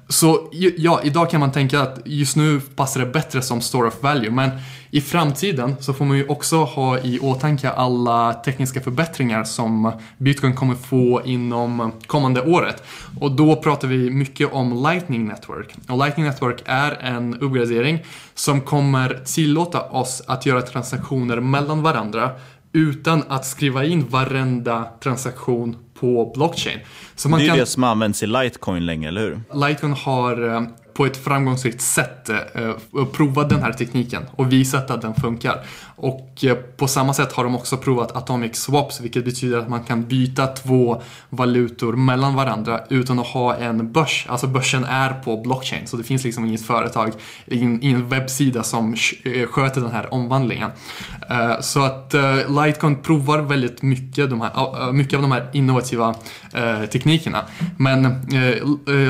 Så ja, idag kan man tänka att just nu passar det bättre som store of value men i framtiden så får man ju också ha i åtanke alla tekniska förbättringar som Bitcoin kommer få inom kommande året. Och då pratar vi mycket om Lightning Network. Och Lightning Network är en uppgradering som kommer tillåta oss att göra transaktioner mellan varandra utan att skriva in varenda transaktion på blockchain. Så man det är kan... det som används i Litecoin länge, eller hur? Litecoin har eh, på ett framgångsrikt sätt eh, provat den här tekniken och visat att den funkar. Och eh, på samma sätt har de också provat atomic swaps, vilket betyder att man kan byta två valutor mellan varandra utan att ha en börs. Alltså börsen är på blockchain, så det finns liksom inget företag, ingen webbsida som eh, sköter den här omvandlingen. Eh, så att eh, Litecoin provar väldigt mycket, de här, eh, mycket av de här innovativa teknikerna. Men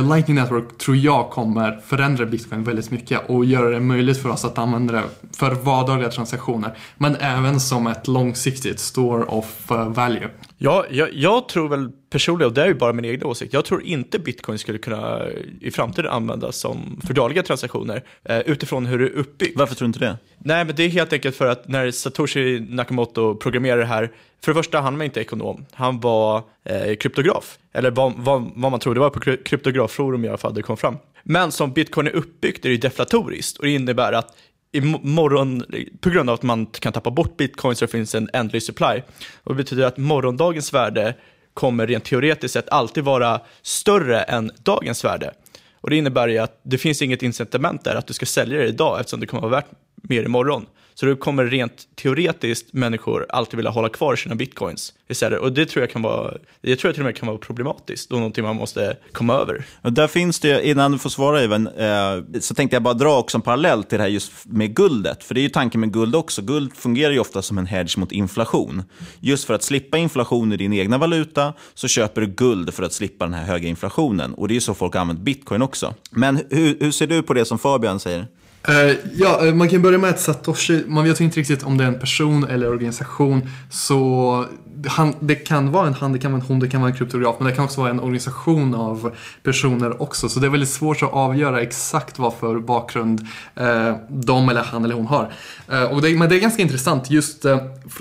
Lightning Network tror jag kommer förändra Bitcoin väldigt mycket och göra det möjligt för oss att använda det för vardagliga transaktioner men även som ett långsiktigt store of uh, value. Ja, jag, jag, tror väl personligen, och det är ju bara min egen åsikt, jag tror inte bitcoin skulle kunna i framtiden användas som för dagliga transaktioner eh, utifrån hur det är uppbyggt. Varför tror du inte det? Nej, men det är helt enkelt för att när Satoshi Nakamoto programmerade det här, för det första, han var inte ekonom, han var eh, kryptograf. Eller vad, vad, vad man tror, det var på kryptografforum i alla fall det kom fram. Men som bitcoin är uppbyggt är det deflatoriskt och det innebär att imorgon, på grund av att man kan tappa bort bitcoin så det finns en ändlig supply. Och det betyder att morgondagens värde kommer rent teoretiskt sett alltid vara större än dagens värde. Och det innebär ju att det finns inget incitament där att du ska sälja det idag eftersom det kommer vara värt mer imorgon. Så då kommer rent teoretiskt människor alltid vilja hålla kvar sina bitcoins istället. Och det tror jag kan vara, jag tror jag till och med kan vara problematiskt och någonting man måste komma över. Och där finns det, innan du får svara Ivan, eh, så tänkte jag bara dra också en parallell till det här just med guldet. För det är ju tanken med guld också. Guld fungerar ju ofta som en hedge mot inflation. Just för att slippa inflation i din egna valuta så köper du guld för att slippa den här höga inflationen. Och det är ju så folk har använt bitcoin också. Men hur, hur ser du på det som Fabian säger? Uh, ja, eh, man kan börja med att Satoshi, man vet inte riktigt om det är en person eller organisation. Så han, det kan vara en han, det kan vara en hon, det kan vara en kryptograf. Men det kan också vara en organisation av personer också. Så det är väldigt svårt att avgöra exakt vad för bakgrund eh, de eller han eller hon har. Eh, och det, men det är ganska intressant. Just, eh,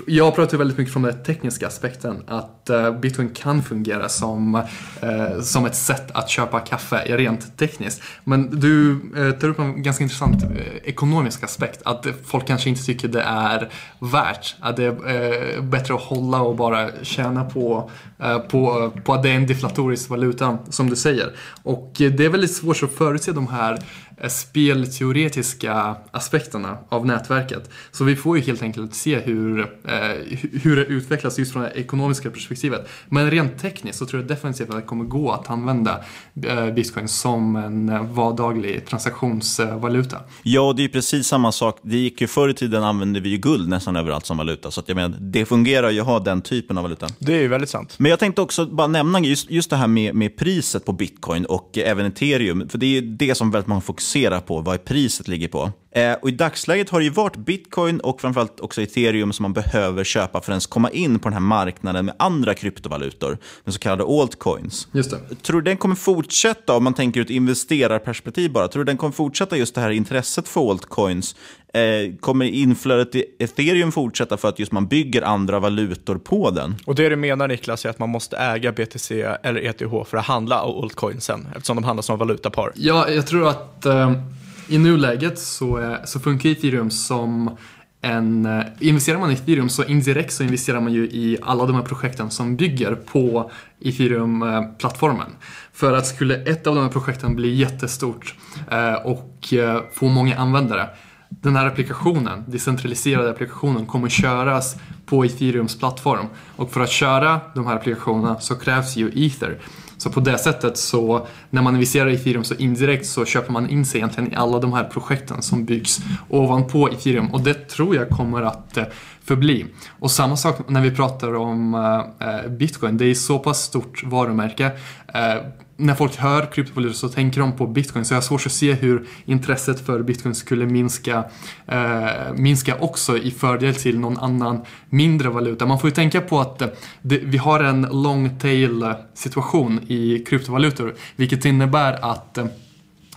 jag pratar väldigt mycket från den tekniska aspekten. Att eh, bitcoin kan fungera som, eh, som ett sätt att köpa kaffe rent tekniskt. Men du tar upp en ganska intressant Eh, ekonomisk aspekt. Att folk kanske inte tycker det är värt. Att det är eh, bättre att hålla och bara tjäna på, eh, på, på att det är en deflatorisk valuta, som du säger. Och eh, det är väldigt svårt att förutse de här spelteoretiska aspekterna av nätverket. Så vi får ju helt enkelt se hur, eh, hur det utvecklas just från det ekonomiska perspektivet. Men rent tekniskt så tror jag definitivt att det kommer gå att använda eh, bitcoin som en vardaglig transaktionsvaluta. Ja, det är precis samma sak. Det gick ju förr i tiden använde vi ju guld nästan överallt som valuta. Så att jag menar, det fungerar ju att ha den typen av valuta. Det är ju väldigt sant. Men jag tänkte också bara nämna just, just det här med, med priset på bitcoin och även ethereum. För det är det som väldigt många fokuserar fokusera på vad priset ligger på. Eh, och I dagsläget har det ju varit bitcoin och framförallt också ethereum som man behöver köpa för att ens komma in på den här marknaden med andra kryptovalutor, med så kallade altcoins. Just det. Tror du den kommer fortsätta, om man tänker ur ett investerarperspektiv bara, tror du den kommer fortsätta just det här intresset för altcoins? Eh, kommer inflödet i ethereum fortsätta för att just man bygger andra valutor på den? Och det du menar Niklas är att man måste äga BTC eller ETH för att handla altcoinsen, eftersom de handlar som valutapar? Ja, jag tror att eh i nuläget så, så funkar ethereum som en, eh, investerar man i ethereum så indirekt så investerar man ju i alla de här projekten som bygger på ethereum-plattformen. För att skulle ett av de här projekten bli jättestort eh, och eh, få många användare den här applikationen, decentraliserade applikationen, kommer köras på ethereums plattform. Och för att köra de här applikationerna så krävs ju ether. Så på det sättet så när man investerar i ethereum så indirekt så köper man in sig egentligen i alla de här projekten som byggs ovanpå ethereum och det tror jag kommer att eh, förbli. Och samma sak när vi pratar om eh, eh, bitcoin, det är så pass stort varumärke eh, när folk hör kryptovalutor så tänker de på bitcoin så jag har svårt att se hur intresset för bitcoin skulle minska, eh, minska också i fördel till någon annan mindre valuta. Man får ju tänka på att det, vi har en long tail situation i kryptovalutor vilket innebär att eh,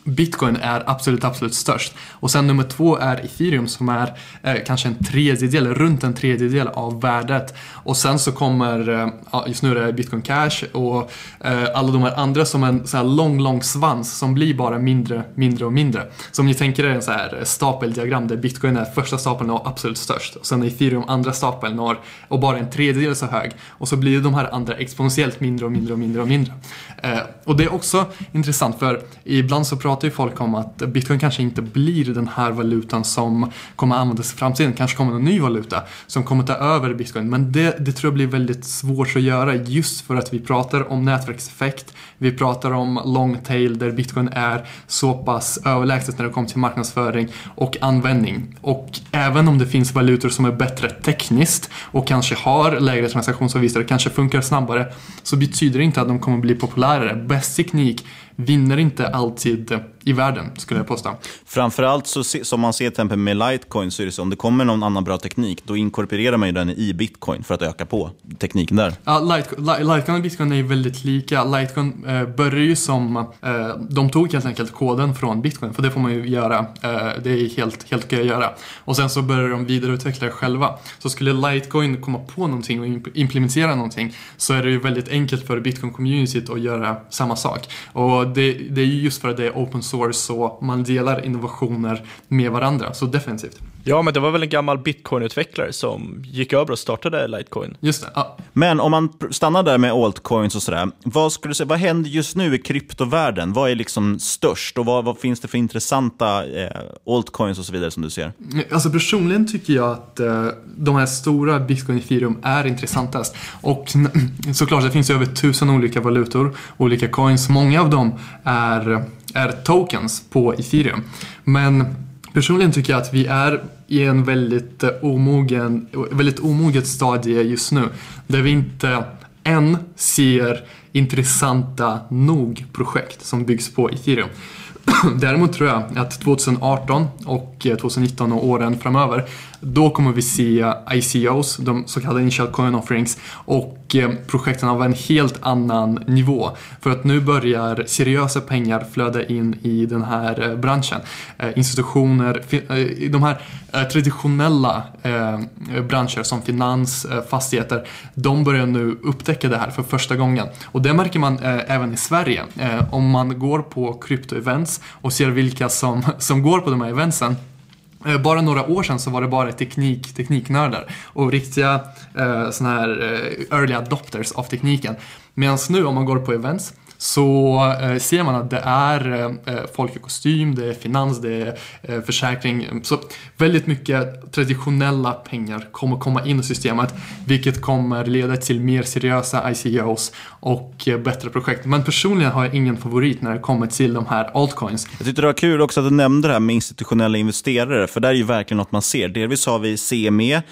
Bitcoin är absolut, absolut störst. Och sen nummer två är ethereum som är eh, kanske en tredjedel, runt en tredjedel av värdet. Och sen så kommer, eh, just nu är det bitcoin cash och eh, alla de här andra som en så här lång, lång svans som blir bara mindre, mindre och mindre. Så om ni tänker er en så här stapeldiagram där bitcoin är första stapeln och absolut störst. Och sen är ethereum andra stapeln och, och bara en tredjedel så hög. Och så blir de här andra exponentiellt mindre och mindre och mindre och mindre. Eh, och det är också intressant för ibland så pratar pratar ju folk om att bitcoin kanske inte blir den här valutan som kommer användas i framtiden. Kanske kommer en ny valuta som kommer ta över bitcoin. Men det, det tror jag blir väldigt svårt att göra just för att vi pratar om nätverkseffekt. Vi pratar om long tail där bitcoin är så pass överlägset när det kommer till marknadsföring och användning. Och även om det finns valutor som är bättre tekniskt och kanske har lägre transaktionsavgifter, kanske funkar snabbare, så betyder det inte att de kommer bli populärare. Bäst teknik vinner inte alltid i världen, skulle jag påstå. Framförallt så, som man ser till exempel med Litecoin, så är det så om det kommer någon annan bra teknik, då inkorporerar man ju den i bitcoin för att öka på tekniken där. Ja, Litecoin och bitcoin är ju väldigt lika. Litecoin eh, börjar ju som, eh, de tog helt enkelt koden från bitcoin, för det får man ju göra. Eh, det är helt, helt okej att göra. Och sen så börjar de vidareutveckla det själva. Så skulle Litecoin komma på någonting och implementera någonting, så är det ju väldigt enkelt för bitcoin-communityt att göra samma sak. Och det, det är ju just för att det är open source och man delar innovationer med varandra. Så definitivt. Ja, men det var väl en gammal bitcoin-utvecklare som gick över och startade Litecoin. Just det. Ja. Men om man stannar där med altcoins och sådär. Vad, skulle du säga, vad händer just nu i kryptovärlden? Vad är liksom störst och vad, vad finns det för intressanta eh, altcoins och så vidare som du ser? Alltså personligen tycker jag att eh, de här stora bitcoin ethereum är intressantast. Och [CLEARS THROAT] såklart, det finns över tusen olika valutor, olika coins. Många av dem är, är tokens på ethereum. Men Personligen tycker jag att vi är i en väldigt, eh, omogen, väldigt omoget stadie just nu. Där vi inte än ser intressanta nog projekt som byggs på ethereum. [CLEARS THROAT] Däremot tror jag att 2018 och eh, 2019 och åren framöver då kommer vi se ICOs, de så kallade Initial Coin Offerings och eh, projekten av en helt annan nivå. För att nu börjar seriösa pengar flöda in i den här eh, branschen. Eh, institutioner, de här traditionella branscher som finans, fastigheter, de börjar nu upptäcka det här för första gången. Och det märker man även i Sverige. Om man går på krypto-events och ser vilka som, som går på de här eventsen Eh, bara några år sedan så var det bara teknik, tekniknördar och riktiga eh, såna här eh, early adopters av tekniken. Medan nu om man går på events så eh, ser man att det är eh, eh, folk i kostym, det är finans, det är eh, försäkring. Så väldigt mycket traditionella pengar kommer komma in i systemet vilket kommer leda till mer seriösa ICOs och eh, bättre projekt. Men personligen har jag ingen favorit när det kommer till de här altcoins. Jag tyckte det var kul också att du nämnde det här med institutionella investerare, för det är ju verkligen något man ser. Delvis har vi CME,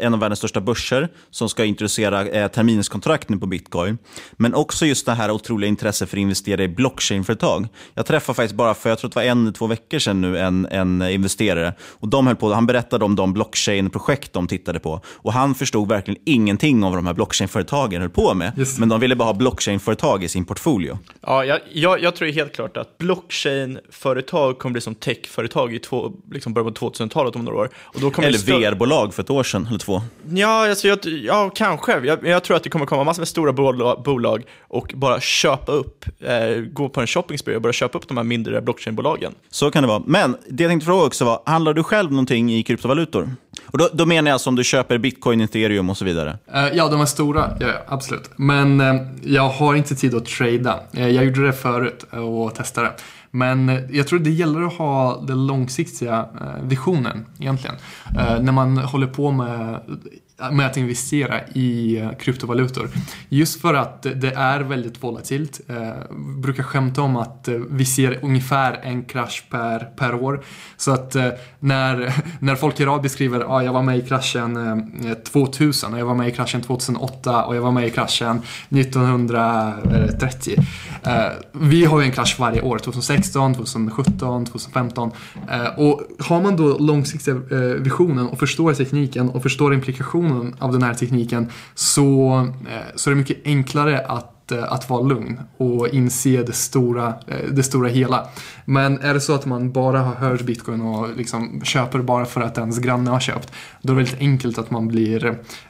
en av världens största börser, som ska introducera eh, terminskontrakt nu på bitcoin. Men också just det här otroliga intresset för att investera i blockchainföretag. Jag träffade faktiskt bara för, jag tror det var en, två veckor sedan nu, en, en investerare. Och de höll på, han berättade om de blockchain-projekt de tittade på. Och han förstod verkligen ingenting om vad de här blockchain-företagen höll på med. Just. Men de ville bara ha blockchain-företag i sin portfolio. Ja, jag, jag, jag tror helt klart att blockchain-företag kommer bli som tech-företag i två, liksom början på 2000-talet om några år. Och då kommer eller VR-bolag för ett år sedan, eller två. Ja, alltså jag, ja kanske. Jag, jag, tror att det kommer komma massor med stora bolag och bara köpa upp, eh, gå på en shopping spree och börja köpa upp de här mindre blockchain-bolagen. Så kan det vara. Men det jag tänkte fråga också var, handlar du själv någonting i kryptovalutor? Och då, då menar jag alltså om du köper bitcoin, ethereum och så vidare? Uh, ja, de är stora, ja, absolut. Men uh, jag har inte tid att trada. Uh, jag gjorde det förut och testade. Men jag tror det gäller att ha den långsiktiga visionen egentligen. När man håller på med med att investera i eh, kryptovalutor. Just för att det är väldigt volatilt. Jag brukar skämta om att eh, vi ser ungefär en krasch per, per år. Så att när, [LAUGHS] när folk i rad beskriver att ah, jag var med i kraschen 2000 och jag var med i kraschen 2008 och jag var med i kraschen 1930. Vi har ju en krasch varje år, 2016, 2017, 2015. och har man då långsiktiga visionen och förstår tekniken och förstår implikationerna versionen av den här tekniken så, eh, så är det mycket enklare att eh, att, vara lugn och inse det stora, eh, det stora hela. Men är det så att man bara har hört bitcoin och liksom köper bara för att ens granne har köpt, då är det väldigt enkelt att man blir,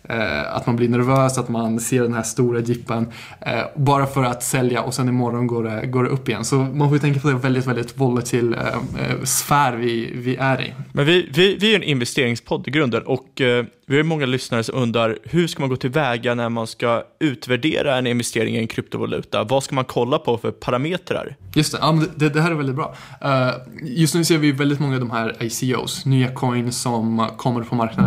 eh, att man blir nervös, att man ser den här stora dippen eh, bara för att sälja och sen imorgon går det, går det upp igen. Så man får ju tänka på det väldigt, väldigt volatil eh, eh, sfär vi, vi är i. Men vi, vi, vi är en investeringspodd i grunden och vi har många lyssnare som undrar hur ska man gå tillväga när man ska utvärdera en investering i en kryptovaluta? Vad ska man kolla på för parametrar? Just det, ja, det, det här är väldigt bra. Uh, just nu ser vi väldigt många av de här ICOs, nya coins som kommer på marknaden.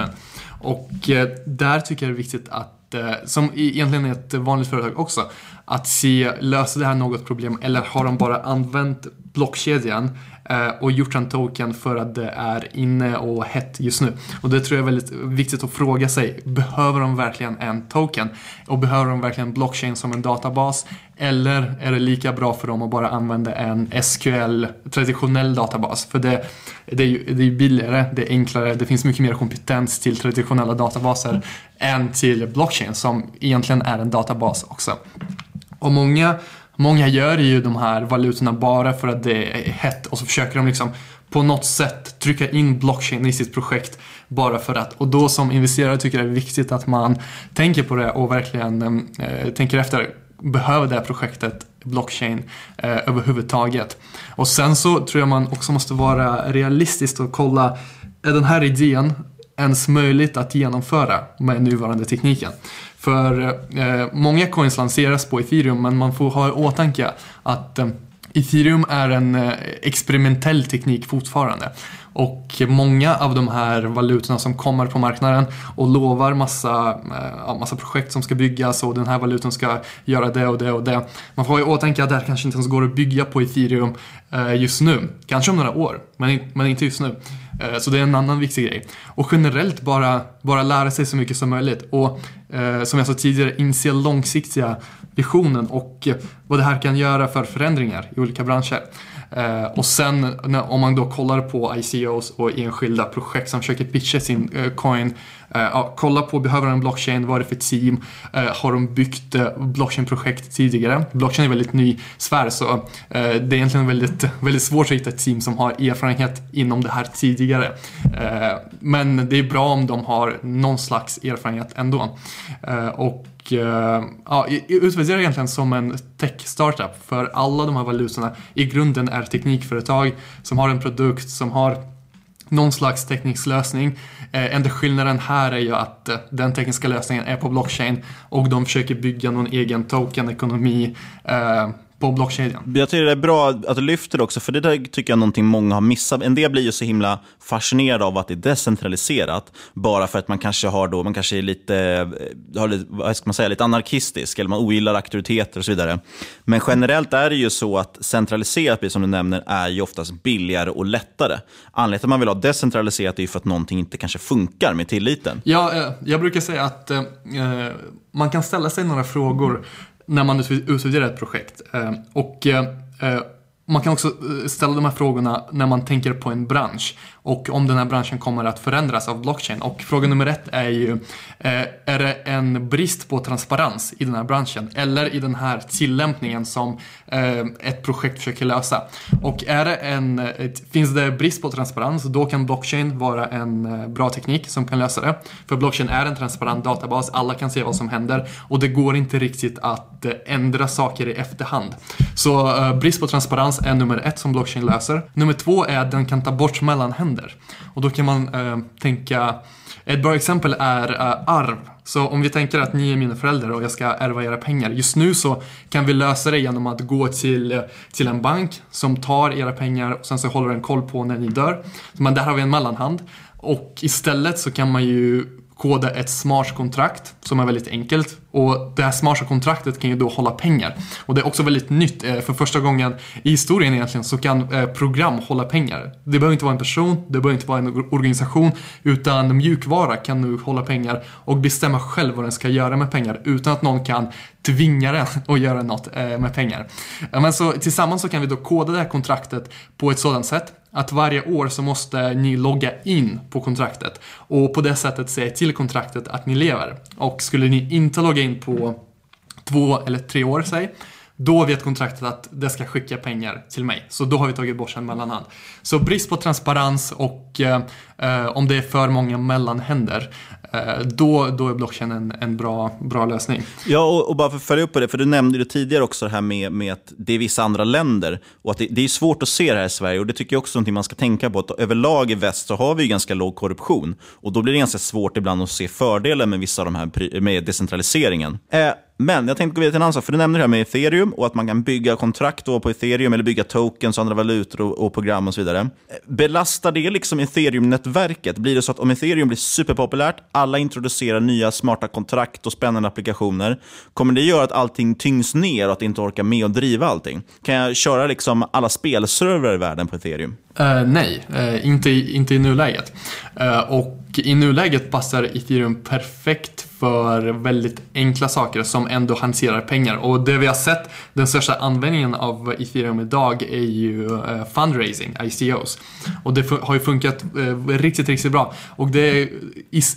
Och eh, där tycker jag det är viktigt att, eh, som egentligen är ett vanligt företag också, att se, löser det här något problem eller har de bara använt blockkedjan och gjort en token för att det är inne och hett just nu. Och det tror jag är väldigt viktigt att fråga sig. Behöver de verkligen en token? Och behöver de verkligen blockchain som en databas? Eller är det lika bra för dem att bara använda en SQL, traditionell databas? För det, det är ju det är billigare, det är enklare, det finns mycket mer kompetens till traditionella databaser än till blockchain som egentligen är en databas också. Och många Många gör ju de här valutorna bara för att det är hett och så försöker de liksom på något sätt trycka in blockchain i sitt projekt bara för att. Och då som investerare tycker jag det är viktigt att man tänker på det och verkligen eh, tänker efter. Behöver det här projektet blockchain eh, överhuvudtaget? Och sen så tror jag man också måste vara realistisk och kolla, är den här idén ens möjligt att genomföra med nuvarande tekniken? För eh, många coins lanseras på ethereum men man får ha i åtanke att eh, ethereum är en eh, experimentell teknik fortfarande. Och många av de här valutorna som kommer på marknaden och lovar massa, eh, ja, massa projekt som ska byggas och den här valutan ska göra det och det och det. Man får ha i åtanke att det här kanske inte ens går att bygga på ethereum eh, just nu. Kanske om några år, men, men inte just nu. Eh, så det är en annan viktig grej. Och generellt bara, bara lära sig så mycket som möjligt. Och eh, som jag sa tidigare, inse långsiktiga visionen och eh, vad det här kan göra för förändringar i olika branscher. Eh, och sen när, om man då kollar på ICOs och enskilda projekt som försöker pitcha sin eh, coin eh, ja, kolla på, behöver en blockchain? Vad är det för team? Eh, har de byggt uh, blockchain-projekt tidigare? Blockchain är väldigt ny sfär så det är egentligen väldigt, [LAUGHS] väldigt svårt att hitta ett team som har erfarenhet inom det här tidigare. men det är bra om de har någon slags erfarenhet ändå. och Eh, ja, utvärderar egentligen som en tech-startup för alla de här valutorna i grunden är teknikföretag som har en produkt som har någon slags teknisk lösning. Eh, enda skillnaden här är ju att eh, den tekniska lösningen är på blockchain och de försöker bygga någon egen token-ekonomi eh, på blockkedjan. Jag tycker det är bra att du lyfter det också, för det där tycker jag är någonting många har missat. En del blir ju så himla fascinerade av att det är decentraliserat, bara för att man kanske har då, man kanske är lite, eh, har lite, vad ska man säga, lite anarkistisk, eller man ogillar auktoriteter och så vidare. Men generellt är det ju så att centraliserat, som du nämner, är ju oftast billigare och lättare. Anledningen till att man vill ha decentraliserat är ju för att någonting inte kanske funkar med tilliten. Ja, eh, jag brukar säga att eh, man kan ställa sig några frågor när man utvärderar ett projekt. Eh, och eh, eh, man kan också ställa de här frågorna när man tänker på en bransch och om den här branschen kommer att förändras av blockchain. Och fråga nummer ett är ju, eh, är det en brist på transparens i den här branschen eller i den här tillämpningen som eh, ett projekt försöker lösa? Och är det en, ett, finns det brist på transparens, då kan blockchain vara en eh, bra teknik som kan lösa det. För blockchain är en transparent databas, alla kan se vad som händer och det går inte riktigt att eh, ändra saker i efterhand. Så eh, brist på transparens är nummer ett som blockchain löser. Nummer två är att den kan ta bort mellanhänder händer. Och då kan man eh, tänka, ett bra exempel är eh, arv. Så om vi tänker att ni är mina föräldrar och jag ska ärva era pengar. Just nu så kan vi lösa det genom att gå till, eh, till en bank som tar era pengar och sen så håller den koll på när ni dör. Men där har vi en mellanhand. Och istället så kan man ju koda ett smart kontrakt som är väldigt enkelt. Och det här smarta kontraktet kan ju då hålla pengar. Och det är också väldigt nytt. Eh, för första gången i historien egentligen så kan eh, program hålla pengar. Det behöver inte vara en person, det behöver inte vara en organisation, utan mjukvara kan nu hålla pengar och bestämma själv vad den ska göra med pengar utan att någon kan tvinga den [LAUGHS] att göra något eh, med pengar. Men så tillsammans så kan vi då koda det här kontraktet på ett sådant sätt att varje år så måste ni logga in på kontraktet och på det sättet säga till kontraktet att ni lever. Och skulle ni inte logga in på två eller tre år, säg, då vet kontraktet att det ska skicka pengar till mig. Så då har vi tagit bort en mellanhand. Så brist på transparens och eh, eh om det är för många mellanhänder, då, då är blockchain en, en bra, bra lösning. Ja, och, och, bara för att följa upp på det, för du nämnde det tidigare också det här med, med att det är vissa andra länder och att det, det är svårt att se det här i Sverige och det tycker jag också är någonting man ska tänka på. Att överlag i väst så har vi ganska låg korruption och då blir det ganska svårt ibland att se fördelen med vissa av de här med decentraliseringen. Eh, men jag tänkte gå vidare till en annan sak, för du nämnde det här med ethereum och att man kan bygga kontrakt på ethereum eller bygga tokens och andra valutor och, och program och så vidare. Belastar det liksom ethereum-nätverket? Blir det så att om ethereum blir superpopulärt, alla introducerar nya smarta kontrakt och spännande applikationer, kommer det göra att allting tyngs ner och att det inte orkar med att driva allting? Kan jag köra liksom alla spelservrar i världen på ethereum? Uh, nej, uh, inte, inte i nuläget. Uh, och i nuläget passar ethereum perfekt för väldigt enkla saker som ändå hanterar pengar. Och det vi har sett, den största användningen av ethereum idag är ju fundraising, ICOs. Och det har ju funkat riktigt, riktigt bra. Och det,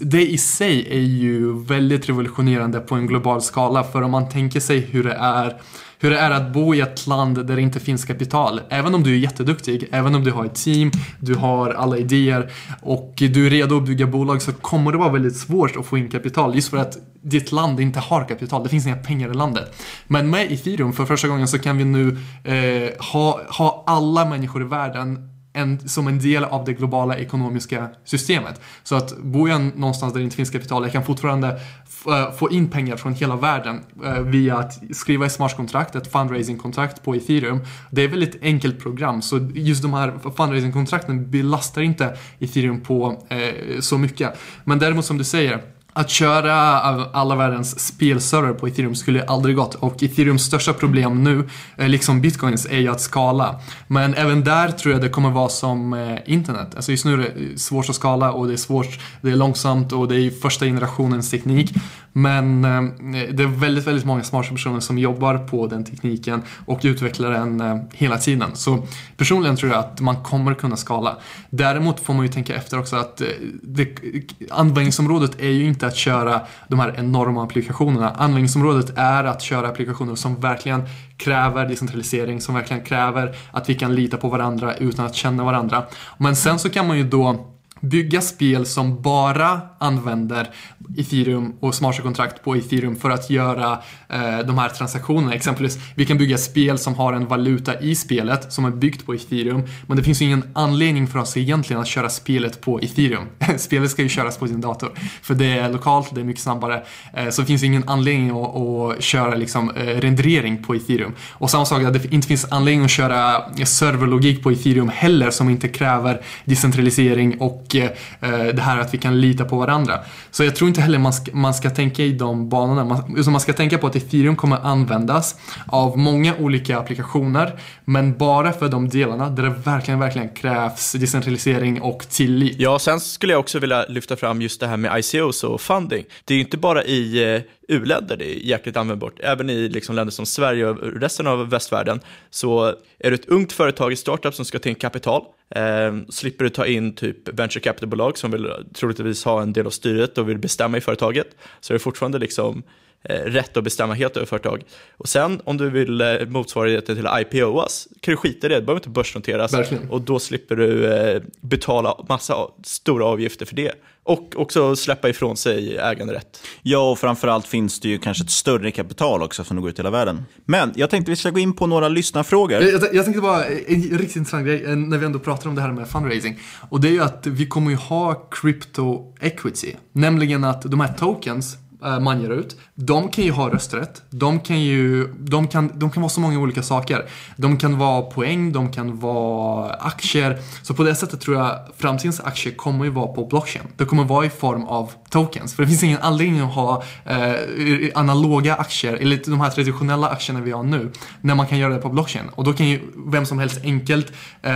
det i sig är ju väldigt revolutionerande på en global skala. För om man tänker sig hur det är hur det är att bo i ett land där det inte finns kapital. Även om du är jätteduktig, även om du har ett team, du har alla idéer och du är redo att bygga bolag så kommer det vara väldigt svårt att få in kapital just för att ditt land inte har kapital. Det finns inga pengar i landet. Men med Ethereum för första gången så kan vi nu eh, ha, ha alla människor i världen en, som en del av det globala ekonomiska systemet. Så att bor jag någonstans där det inte finns kapital, jag kan fortfarande eh, få in pengar från hela världen eh, via att skriva ett smartkontrakt, ett fundraisingkontrakt på Ethereum. Det är ett väldigt enkelt program, så just de här fundraisingkontrakten belastar inte Ethereum på eh, så mycket. Men däremot som du säger, att köra alla världens spelserver på ethereum skulle aldrig gått och ethereums största problem nu, eh, liksom bitcoins, är ju att skala. Men även där tror jag det kommer vara som eh, internet. Alltså just nu är det eh, svårt att skala och det är svårt, det är långsamt och det är första generationens teknik. Men det är väldigt, väldigt många smarta personer som jobbar på den tekniken och utvecklar den hela tiden. Så personligen tror jag att man kommer kunna skala. Däremot får man ju tänka efter också att det, användningsområdet är ju inte att köra de här enorma applikationerna. Användningsområdet är att köra applikationer som verkligen kräver decentralisering, som verkligen kräver att vi kan lita på varandra utan att känna varandra. Men sen så kan man ju då bygga spel som bara använder ethereum och smarta kontrakt på ethereum för att göra eh, de här transaktionerna. Exempelvis, vi kan bygga spel som har en valuta i spelet som är byggt på ethereum, men det finns ju ingen anledning för oss egentligen att köra spelet på ethereum. [LAUGHS] spelet ska ju köras på sin dator, för det är lokalt, det är mycket snabbare, eh, så det finns ingen anledning att, att köra liksom, eh, rendering på ethereum. Och samma sak, att det inte finns anledning att köra serverlogik på ethereum heller som inte kräver decentralisering och och eh, det här att vi kan lita på varandra. Så jag tror inte heller man ska, man ska tänka i de banorna. Man, alltså man ska tänka på att ethereum kommer användas av många olika applikationer, men bara för de delarna där det verkligen, verkligen krävs decentralisering och tillit. Ja, sen skulle jag också vilja lyfta fram just det här med ICOs och funding. Det är ju inte bara i eh, u-länder det är jäkligt användbart. Även i liksom länder som Sverige och resten av västvärlden så är du ett ungt företag i startup som ska ta in kapital, eh, slipper du ta in typ venture capital-bolag som vill troligtvis ha en del av styret och vill bestämma i företaget, så är det fortfarande liksom eh, rätt att bestämma helt över företag. Och sen om du vill eh, motsvarigheten till IPOas kan du skita i det, det behöver inte börsnoteras Verkligen. och då slipper du eh, betala massa stora avgifter för det. Och också släppa ifrån sig äganderätt. Ja, och framförallt finns det ju kanske ett större kapital också som går ut i hela världen. Men jag tänkte vi ska gå in på några lyssnarfrågor. Jag, jag tänkte bara, en riktigt intressant grej eh, när vi ändå pratar om det här med fundraising. Och det är ju att vi kommer ju ha crypto equity. Nämligen att de här tokens Eh, man ger ut, de kan ju ha rösträtt. De kan ju, de kan, de kan vara så många olika saker. De kan vara poäng, de kan vara aktier. Så på det sättet tror jag framtidens aktier kommer ju vara på blockchain. Det kommer vara i form av tokens. För det finns ingen anledning att ha eh, analoga aktier, eller de här traditionella aktierna vi har nu, när man kan göra det på blockchain. Och då kan ju vem som helst enkelt, eh,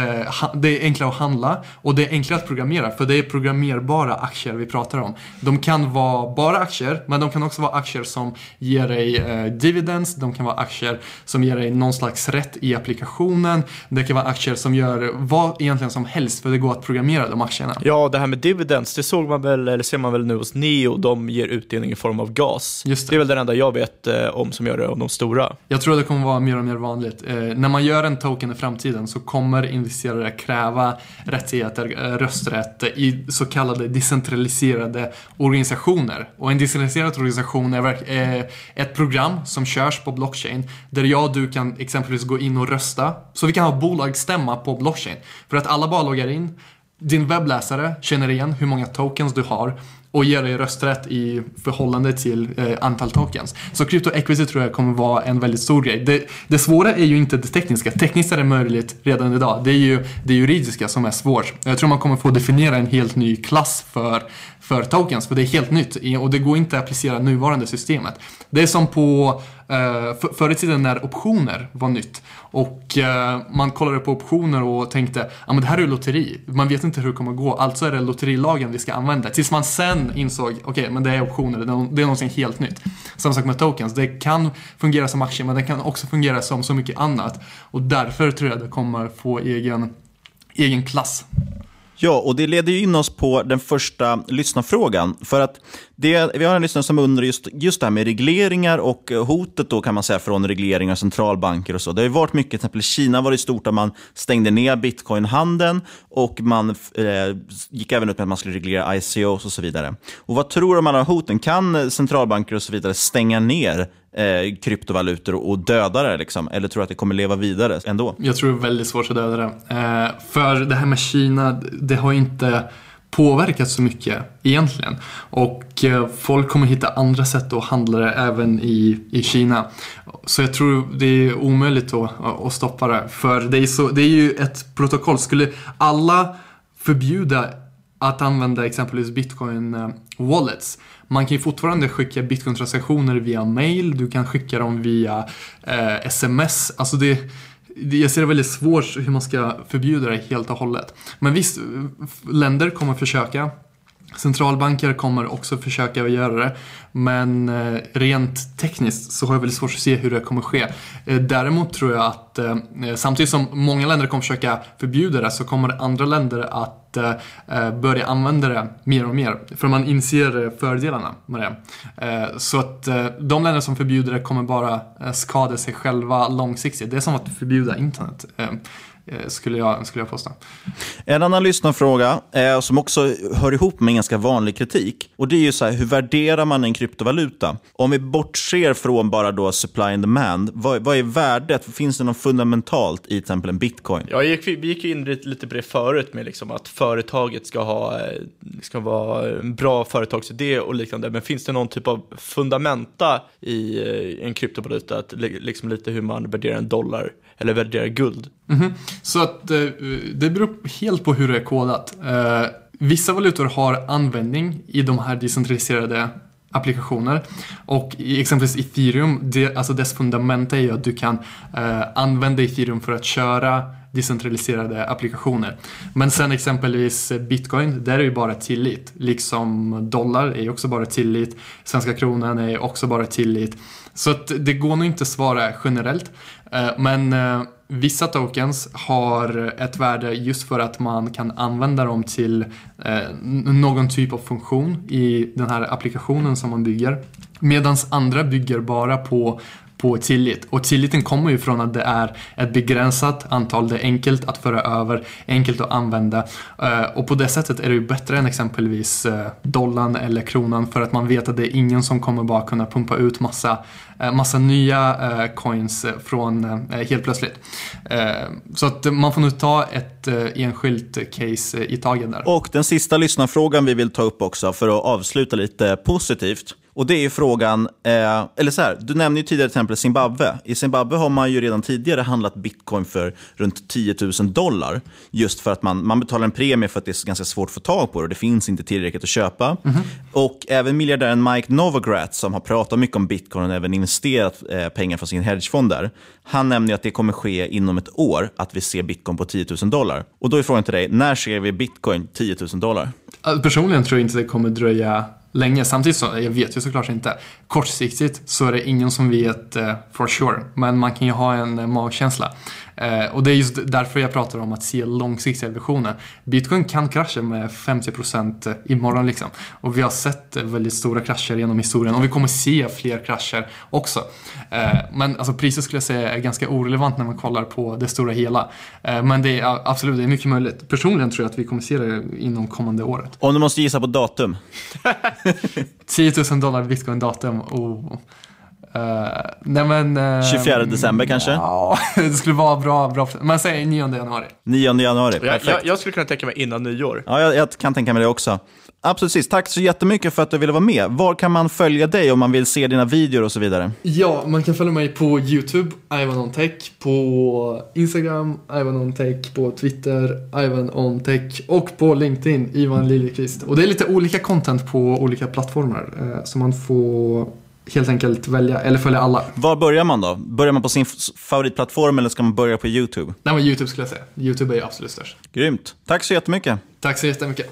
det är enklare att handla och det är enklare att programmera, för det är programmerbara aktier vi pratar om. De kan vara bara aktier, men de kan också vara aktier som ger dig eh, dividends, de kan vara aktier som ger dig någon slags rätt i applikationen, det kan vara aktier som gör vad egentligen som helst, för det går att programmera de aktierna. Ja, det här med dividends, det såg man väl, eller ser man väl nu hos Neo, de ger utdelning i form av gas. Just det. det är väl den enda jag vet eh, om som gör det, om de stora. Jag tror det kommer vara mer och mer vanligt. Eh, när man gör en token i framtiden så kommer investerare kräva rättigheter, eh, rösträtt i så kallade decentraliserade organisationer. Och en decentraliserad organisation är eh, ett program som körs på blockchain där jag och du kan exempelvis gå in och rösta. Så vi kan ha bolagsstämma på blockchain. För att alla bara loggar in, din webbläsare känner igen hur många tokens du har och ger dig rösträtt i förhållande till eh, antal tokens. Så crypto equity tror jag kommer vara en väldigt stor grej. Det, det svåra är ju inte det tekniska. Tekniskt är det möjligt redan idag. Det är ju det juridiska som är svårt. Jag tror man kommer få definiera en helt ny klass för, för tokens, för det är helt nytt och det går inte att applicera nuvarande systemet. Det är som på Eh, för, förr i tiden när optioner var nytt och eh, man kollade på optioner och tänkte ja ah, men det här är ju lotteri. Man vet inte hur det kommer gå, alltså är det lotterilagen vi ska använda. Tills man sen insåg, okej okay, men det är optioner, det är, det är någonting helt nytt. Samma sak med tokens, det kan fungera som aktier men det kan också fungera som så mycket annat. Och därför tror jag det kommer få egen, egen klass. Ja, och det leder ju in oss på den första lyssnarfrågan. För att det, vi har en lyssnare som undrar just, just det här med regleringar och eh, hotet då kan man säga från regleringar, centralbanker och så. Det har ju varit mycket, till exempel i Kina var det stort att man stängde ner bitcoinhandeln och man eh, gick även ut med att man skulle reglera ICOs och så vidare. Och vad tror du om alla hoten? Kan centralbanker och så vidare stänga ner eh, kryptovalutor och döda det? Liksom? Eller tror du att det kommer leva vidare ändå? Jag tror det är väldigt svårt att döda det. Eh, för det här med Kina, det har inte påverkat så mycket egentligen. Och eh, folk kommer hitta andra sätt att handla det även i, i Kina. Så jag tror det är omöjligt att, att stoppa det. För det är, så, det är ju ett protokoll. Skulle alla förbjuda att använda exempelvis bitcoin eh, wallets. Man kan ju fortfarande skicka bitcoin-transaktioner via mail, du kan skicka dem via eh, sms. Alltså det, jag ser det väldigt svårt hur man ska förbjuda det helt och hållet. Men visst, länder kommer försöka. Centralbanker kommer också försöka göra det. Men eh, rent tekniskt så har jag väldigt svårt att se hur det kommer ske. Eh, däremot tror jag att eh, samtidigt som många länder kommer försöka förbjuda det så kommer andra länder att börja använda det mer och mer. För man inser fördelarna med det. Så att de länder som förbjuder det kommer bara skada sig själva långsiktigt. Det är som att förbjuda internet. Eh, skulle jag, skulle jag påstå. En annan lyssnarfråga eh, som också hör ihop med en ganska vanlig kritik. Och det är ju så här, hur värderar man en kryptovaluta? Om vi bortser från bara då supply and demand, vad, vad är värdet? Finns det något fundamentalt i till exempel en bitcoin? Ja, gick, vi gick in lite på det förut med liksom att företaget ska, ha, eh, ska vara en bra företagsidé och liknande. Men finns det någon typ av fundamenta i eh, en kryptovaluta? Att, liksom lite hur man värderar en dollar eller värderar guld? Mm -hmm. Så att eh, det beror helt på hur det är kodat. Eh, vissa valutor har användning i de här decentraliserade applikationer. Och i exempelvis ethereum, det, alltså dess fundament är ju att du kan eh, använda ethereum för att köra decentraliserade applikationer. Men sen exempelvis bitcoin, där är ju bara tillit. Liksom dollar är ju också bara tillit. Svenska kronan är också bara tillit. Så att det går nog inte att svara generellt. Eh, men eh, vissa tokens har ett värde just för att man kan använda dem till eh, någon typ av funktion i den här applikationen som man bygger. Medan andra bygger bara på på tillit. Och tilliten kommer ju från att det är ett begränsat antal, det är enkelt att föra över, enkelt att använda. Eh, och på det sättet är det ju bättre än exempelvis eh, dollarn eller kronan för att man vet att det är ingen som kommer bara kunna pumpa ut massa eh, massa nya coins från helt plötsligt. Så att man får nu ta ett enskilt case i taget där. Och den sista lyssnarfrågan vi vill ta upp också för att avsluta lite positivt. Och det är frågan, eh, eller så här, du nämnde ju tidigare till exempel Zimbabwe. I Zimbabwe har man ju redan tidigare handlat bitcoin för runt 10 000 dollar. Just för att man, man betalar en premie för att det är ganska svårt att få tag på det och det finns inte tillräckligt att köpa. Mhm. Och även miljardären Mike Novogratz som har pratat mycket om bitcoin och även investerat eh, pengar från sin hedgefond där. Han nämner att det kommer ske inom ett år att vi ser bitcoin på 10 000 dollar. Och då är frågan till dig, när ser vi bitcoin 10 000 dollar? Personligen tror jag inte det kommer dröja länge. Samtidigt så, jag vet ju såklart inte. Kortsiktigt så är det ingen som vet eh, for sure. Men man kan ju ha en eh, magkänsla. Eh, och det är just därför jag pratar om att se långsiktiga visioner. Bitcoin kan krascha med 50% imorgon liksom. Och vi har sett väldigt stora krascher genom historien. Och vi kommer se fler krascher också. Eh, men alltså priset skulle jag säga är ganska orelevant när man kollar på det stora hela. Eh, men det är absolut, det är mycket möjligt. Personligen tror jag att vi kommer se det inom kommande året. Om du måste gissa på datum? [LAUGHS] 10 000 dollar bitcoin datum. Oh. Uh, nej men, uh, 24 december kanske? Ja, [LAUGHS] det skulle vara bra. bra. Man säger 9 januari. 9 januari, Jag, perfekt. jag, jag skulle kunna tänka mig innan nyår. Ja, jag, jag kan tänka mig det också. Absolut sist. Tack så jättemycket för att du ville vara med. Var kan man följa dig om man vill se dina videor och så vidare? Ja, man kan följa mig på YouTube, Ivan on Tech, på Instagram, Ivan on Tech, på Twitter, Ivan on Tech och på LinkedIn, Ivan Liljeqvist. Och det är lite olika content på olika plattformar, eh, så man får helt enkelt välja, eller följa alla. Var börjar man då? Börjar man på sin favoritplattform eller ska man börja på YouTube? Nej men YouTube skulle jag säga. YouTube är ju absolut störst. Grymt. Tack så jättemycket. Tack så jättemycket.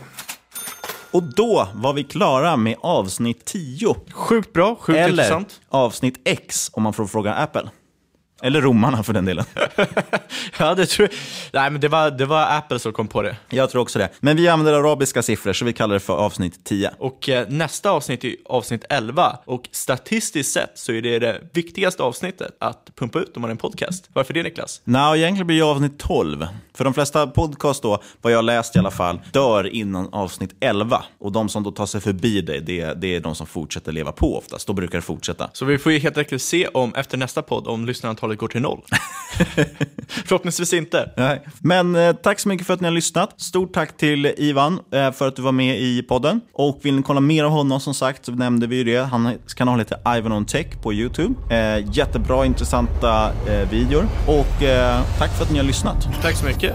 Och då var vi klara med avsnitt 10. Sjukt bra, sjukt Eller intressant. avsnitt X om man får fråga Apple. Eller romarna för den delen. [LAUGHS] Ja, det tror jag. Nej, men det var, det var Apple som kom på det. Jag tror också det. Men vi använder arabiska siffror så vi kallar det för avsnitt 10. Och eh, nästa avsnitt är avsnitt 11 och statistiskt sett så är det det viktigaste avsnittet att pumpa ut om man är en podcast. Varför det Niklas? Nej, egentligen blir det avsnitt 12. För de flesta podcast då, vad jag har läst i alla fall, dör innan avsnitt 11. Och de som då tar sig förbi det, det, det är de som fortsätter leva på oftast. Då brukar det fortsätta. Så vi får ju helt enkelt se om efter nästa podd om lyssnarantalet går till noll. [LAUGHS] Förhoppningsvis inte. Nej. Men eh, tack så mycket för att ni har lyssnat. Stort tack till Ivan eh, för att du var med i podden. Och vill ni kolla mer av honom som sagt så nämnde vi ju det. Hans kanal heter Ivan on Tech på YouTube. Eh, jättebra, intressanta eh, videor. Och eh, tack för att ni har lyssnat. Tack så mycket.